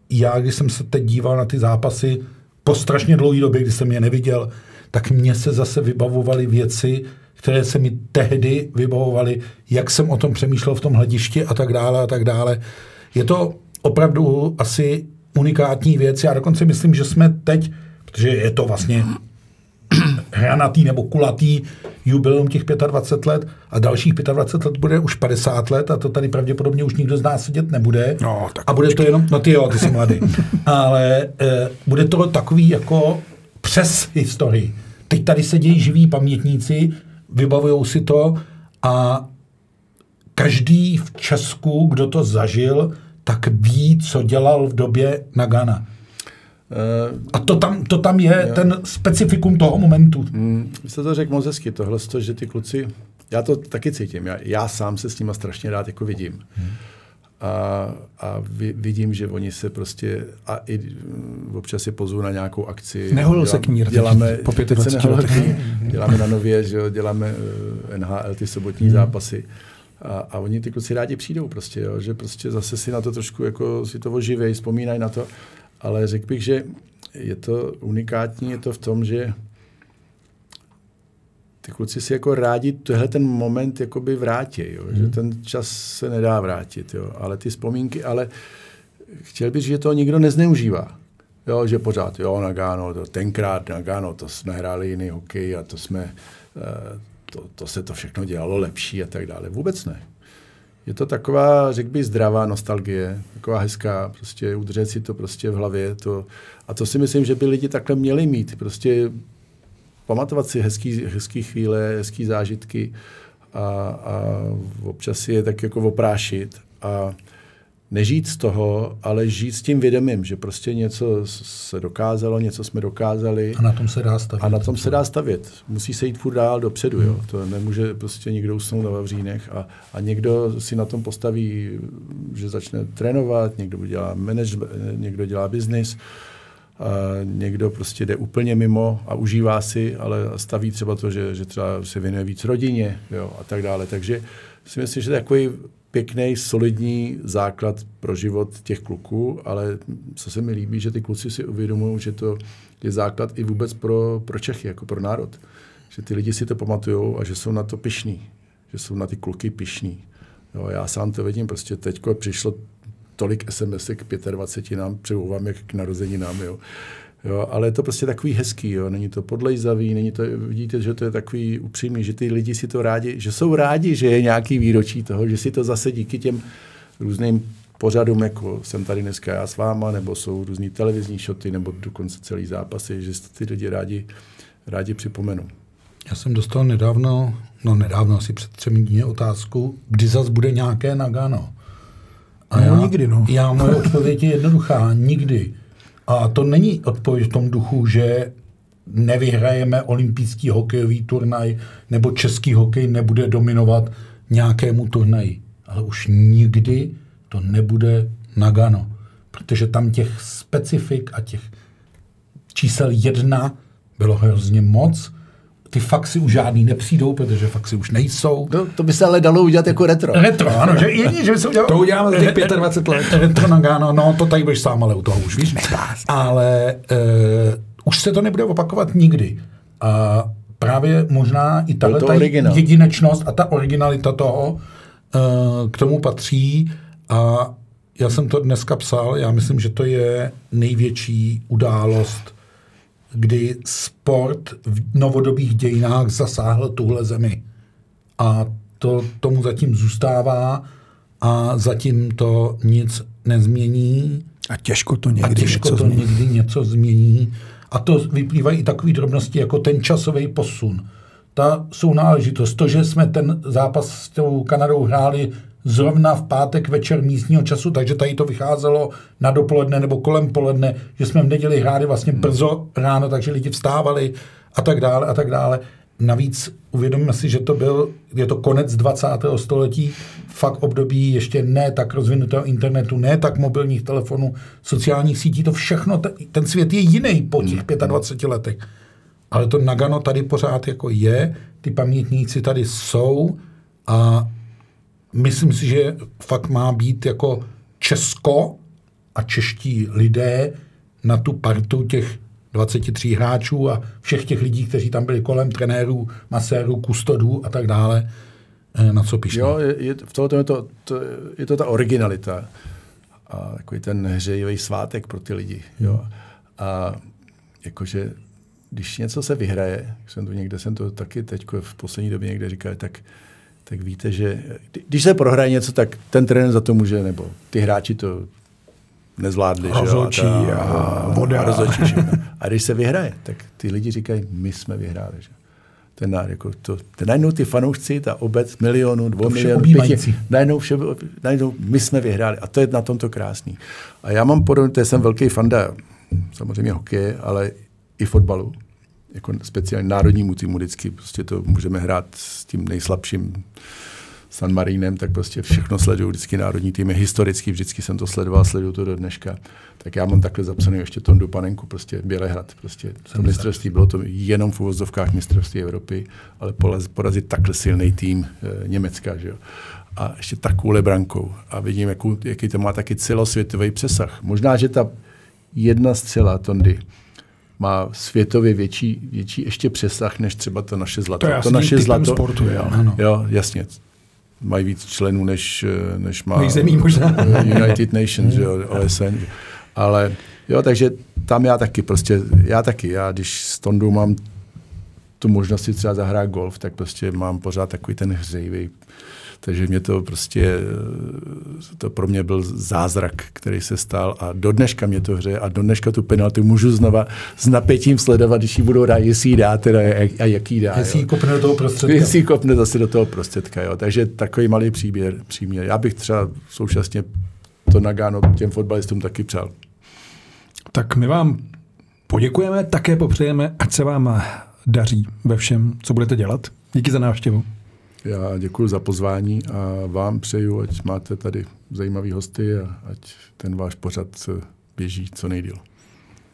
já, když jsem se teď díval na ty zápasy po strašně dlouhé době, kdy jsem je neviděl, tak mně se zase vybavovaly věci, které se mi tehdy vybavovaly, jak jsem o tom přemýšlel v tom hledišti a tak dále a tak dále. Je to opravdu asi unikátní věc. Já dokonce myslím, že jsme teď, protože je to vlastně hranatý nebo kulatý jubileum těch 25 let a dalších 25 let bude už 50 let a to tady pravděpodobně už nikdo z nás sedět nebude. No, tak a bude to jenom, no ty jo, ty jsi mladý, ale e, bude to takový jako přes historii. Teď tady se dějí živí pamětníci, vybavují si to a každý v Česku, kdo to zažil, tak ví, co dělal v době Nagana. Uh, a to tam, to tam je jo. ten specifikum toho momentu. Mm, vy jste to řekl moc hezky, tohle, že ty kluci, já to taky cítím, já, já sám se s nima strašně rád jako vidím. Hmm. A, a vidím, že oni se prostě, a i občas je pozvu na nějakou akci. Neholil se knír. Děláme, po 25 děláme na nově, že jo, děláme eh, NHL, ty sobotní hmm. zápasy. A, a oni ty kluci rádi přijdou prostě, jo, že prostě zase si na to trošku jako si to oživějí, vzpomínají na to. Ale řekl bych, že je to unikátní, je to v tom, že ty kluci si jako rádi tohle ten moment jakoby vrátí, jo? Hmm. že ten čas se nedá vrátit, jo? ale ty vzpomínky, ale chtěl bych, že to nikdo nezneužívá. Jo, že pořád, jo, Nagano, to, tenkrát Nagano, to jsme hráli jiný hokej a to jsme, uh, to, to se to všechno dělalo lepší a tak dále. Vůbec ne. Je to taková, řekl bych, zdravá nostalgie, taková hezká, prostě udržet si to prostě v hlavě. To, a to si myslím, že by lidi takhle měli mít. Prostě pamatovat si hezký, hezký chvíle, hezký zážitky a, a občas je tak jako oprášit. A nežít z toho, ale žít s tím vědomím, že prostě něco se dokázalo, něco jsme dokázali. A na tom se dá stavět. A na tom se dá stavět. Musí se jít furt dál dopředu. Jo. To nemůže prostě někdo usnout na Vavřínech a, a někdo si na tom postaví, že začne trénovat, někdo dělá management, někdo dělá biznis, a někdo prostě jde úplně mimo a užívá si, ale staví třeba to, že, že třeba se věnuje víc rodině jo, a tak dále. Takže si myslím, že to je takový pěkný, solidní základ pro život těch kluků, ale co se mi líbí, že ty kluci si uvědomují, že to je základ i vůbec pro, pro Čechy, jako pro národ. Že ty lidi si to pamatují a že jsou na to pišní, že jsou na ty kluky pišní. Jo, já sám to vidím, prostě teď přišlo tolik SMS k 25 nám, přeju vám jak k narozeninám, jo. Jo, ale je to prostě takový hezký, jo. není to podlejzavý, není to, vidíte, že to je takový upřímný, že ty lidi si to rádi, že jsou rádi, že je nějaký výročí toho, že si to zase díky těm různým pořadům, jako jsem tady dneska já s váma, nebo jsou různý televizní šoty, nebo dokonce celý zápasy, že si ty lidi rádi, rádi připomenu. Já jsem dostal nedávno, no nedávno, asi před třemi dny otázku, kdy zas bude nějaké Nagano. A no, já, nikdy, no. Já, moje odpověď je jednoduchá, nikdy. A to není odpověď v tom duchu, že nevyhrajeme olympijský hokejový turnaj nebo český hokej nebude dominovat nějakému turnaji. ale už nikdy to nebude Nagano, protože tam těch specifik a těch čísel jedna bylo hrozně moc. Ty faxy už žádný nepřijdou, protože faxy už nejsou. To, to by se ale dalo udělat jako retro. Retro, ano, že jediný, že by se udělal... To uděláme za těch 25 let. Retro Nagano, no to tady budeš sám, ale u toho už víš. Ale uh, už se to nebude opakovat nikdy. A právě možná i tahle ta jedinečnost a ta originalita toho uh, k tomu patří a já jsem to dneska psal, já myslím, že to je největší událost, kdy sport v novodobých dějinách zasáhl tuhle zemi. A to tomu zatím zůstává a zatím to nic nezmění. A těžko to A někdy těžko něco to změní. někdy něco změní. A to vyplývají i takové drobnosti, jako ten časový posun. Ta sounáležitost, to, že jsme ten zápas s tou Kanadou hráli zrovna v pátek večer místního času, takže tady to vycházelo na dopoledne nebo kolem poledne, že jsme v neděli hráli vlastně brzo ráno, takže lidi vstávali a tak dále a tak dále. Navíc uvědomíme si, že to byl, je to konec 20. století, fakt období ještě ne tak rozvinutého internetu, ne tak mobilních telefonů, sociálních sítí, to všechno, te- ten svět je jiný po těch 25 letech. Ale to Nagano tady pořád jako je, ty pamětníci tady jsou a myslím si, že fakt má být jako Česko a čeští lidé na tu partu těch 23 hráčů a všech těch lidí, kteří tam byli kolem, trenérů, masérů, kustodů a tak dále, eh, na co píše. Jo, je, je, v tohle je to, to, je to ta originalita a takový ten hřejivý svátek pro ty lidi. Jo. A jakože, když něco se vyhraje, jsem to někde, jsem to taky teď v poslední době někde říkal, tak, tak víte, že kdy- když se prohraje něco, tak ten trenér za to může, nebo ty hráči to nezvládli. Rozhodčí ta- a voda. A, rozhodčí, a když se vyhraje, tak ty lidi říkají, my jsme vyhráli. Že? Ten, jako to, ten najednou ty fanoušci, ta obec milionů, dvou milionů, objímající. najednou, vše, najednou my jsme vyhráli. A to je na tomto krásný. A já mám podobně, to jsem velký fanda samozřejmě hokeje, ale i fotbalu. Jako speciálně národnímu týmu vždycky prostě to můžeme hrát s tím nejslabším San Marínem, tak prostě všechno sleduju vždycky národní týmy. Historicky vždycky jsem to sledoval, sleduju to do dneška. Tak já mám takhle zapsaný ještě Tondu Panenku, prostě Bělehrad. Prostě to mistrovství bylo to jenom v uvozovkách mistrovství Evropy, ale poraz- porazit takhle silný tým e, Německa, že jo. A ještě takovou brankou. A vidím, jakou, jaký to má taky celosvětový přesah. Možná, že ta jedna střela Tondy má světově větší, větší ještě přesah, než třeba to naše zlato. To je to naše zlato, sportu, jo. Ano. Jo, jasně. Mají víc členů, než, než má Než zemí možná. United Nations, jo, OSN. Ale jo, takže tam já taky prostě, já taky, já když s Tondou mám tu možnost si třeba zahrát golf, tak prostě mám pořád takový ten hřejivý takže mě to prostě, to pro mě byl zázrak, který se stal a do dneška mě to hře a do dneška tu penaltu můžu znova s napětím sledovat, když ji budou dát, jestli ji dá teda a jaký dá. Jestli ji kopne do toho prostředka. Jestli ji kopne zase do toho prostředka. Jo. Takže takový malý příběr, příměr. Já bych třeba současně to Nagano těm fotbalistům taky přál. Tak my vám poděkujeme, také popřejeme, ať se vám daří ve všem, co budete dělat. Díky za návštěvu. Já děkuji za pozvání a vám přeju, ať máte tady zajímavý hosty a ať ten váš pořad běží co nejdíl.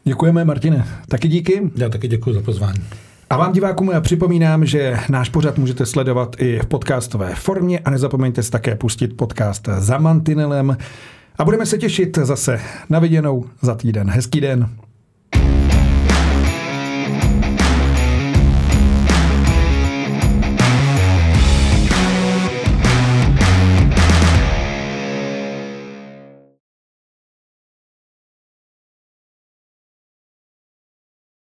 Děkujeme, Martine. Taky díky. Já taky děkuji za pozvání. A vám divákům připomínám, že náš pořad můžete sledovat i v podcastové formě a nezapomeňte si také pustit podcast za mantinelem. A budeme se těšit zase na viděnou za týden. Hezký den.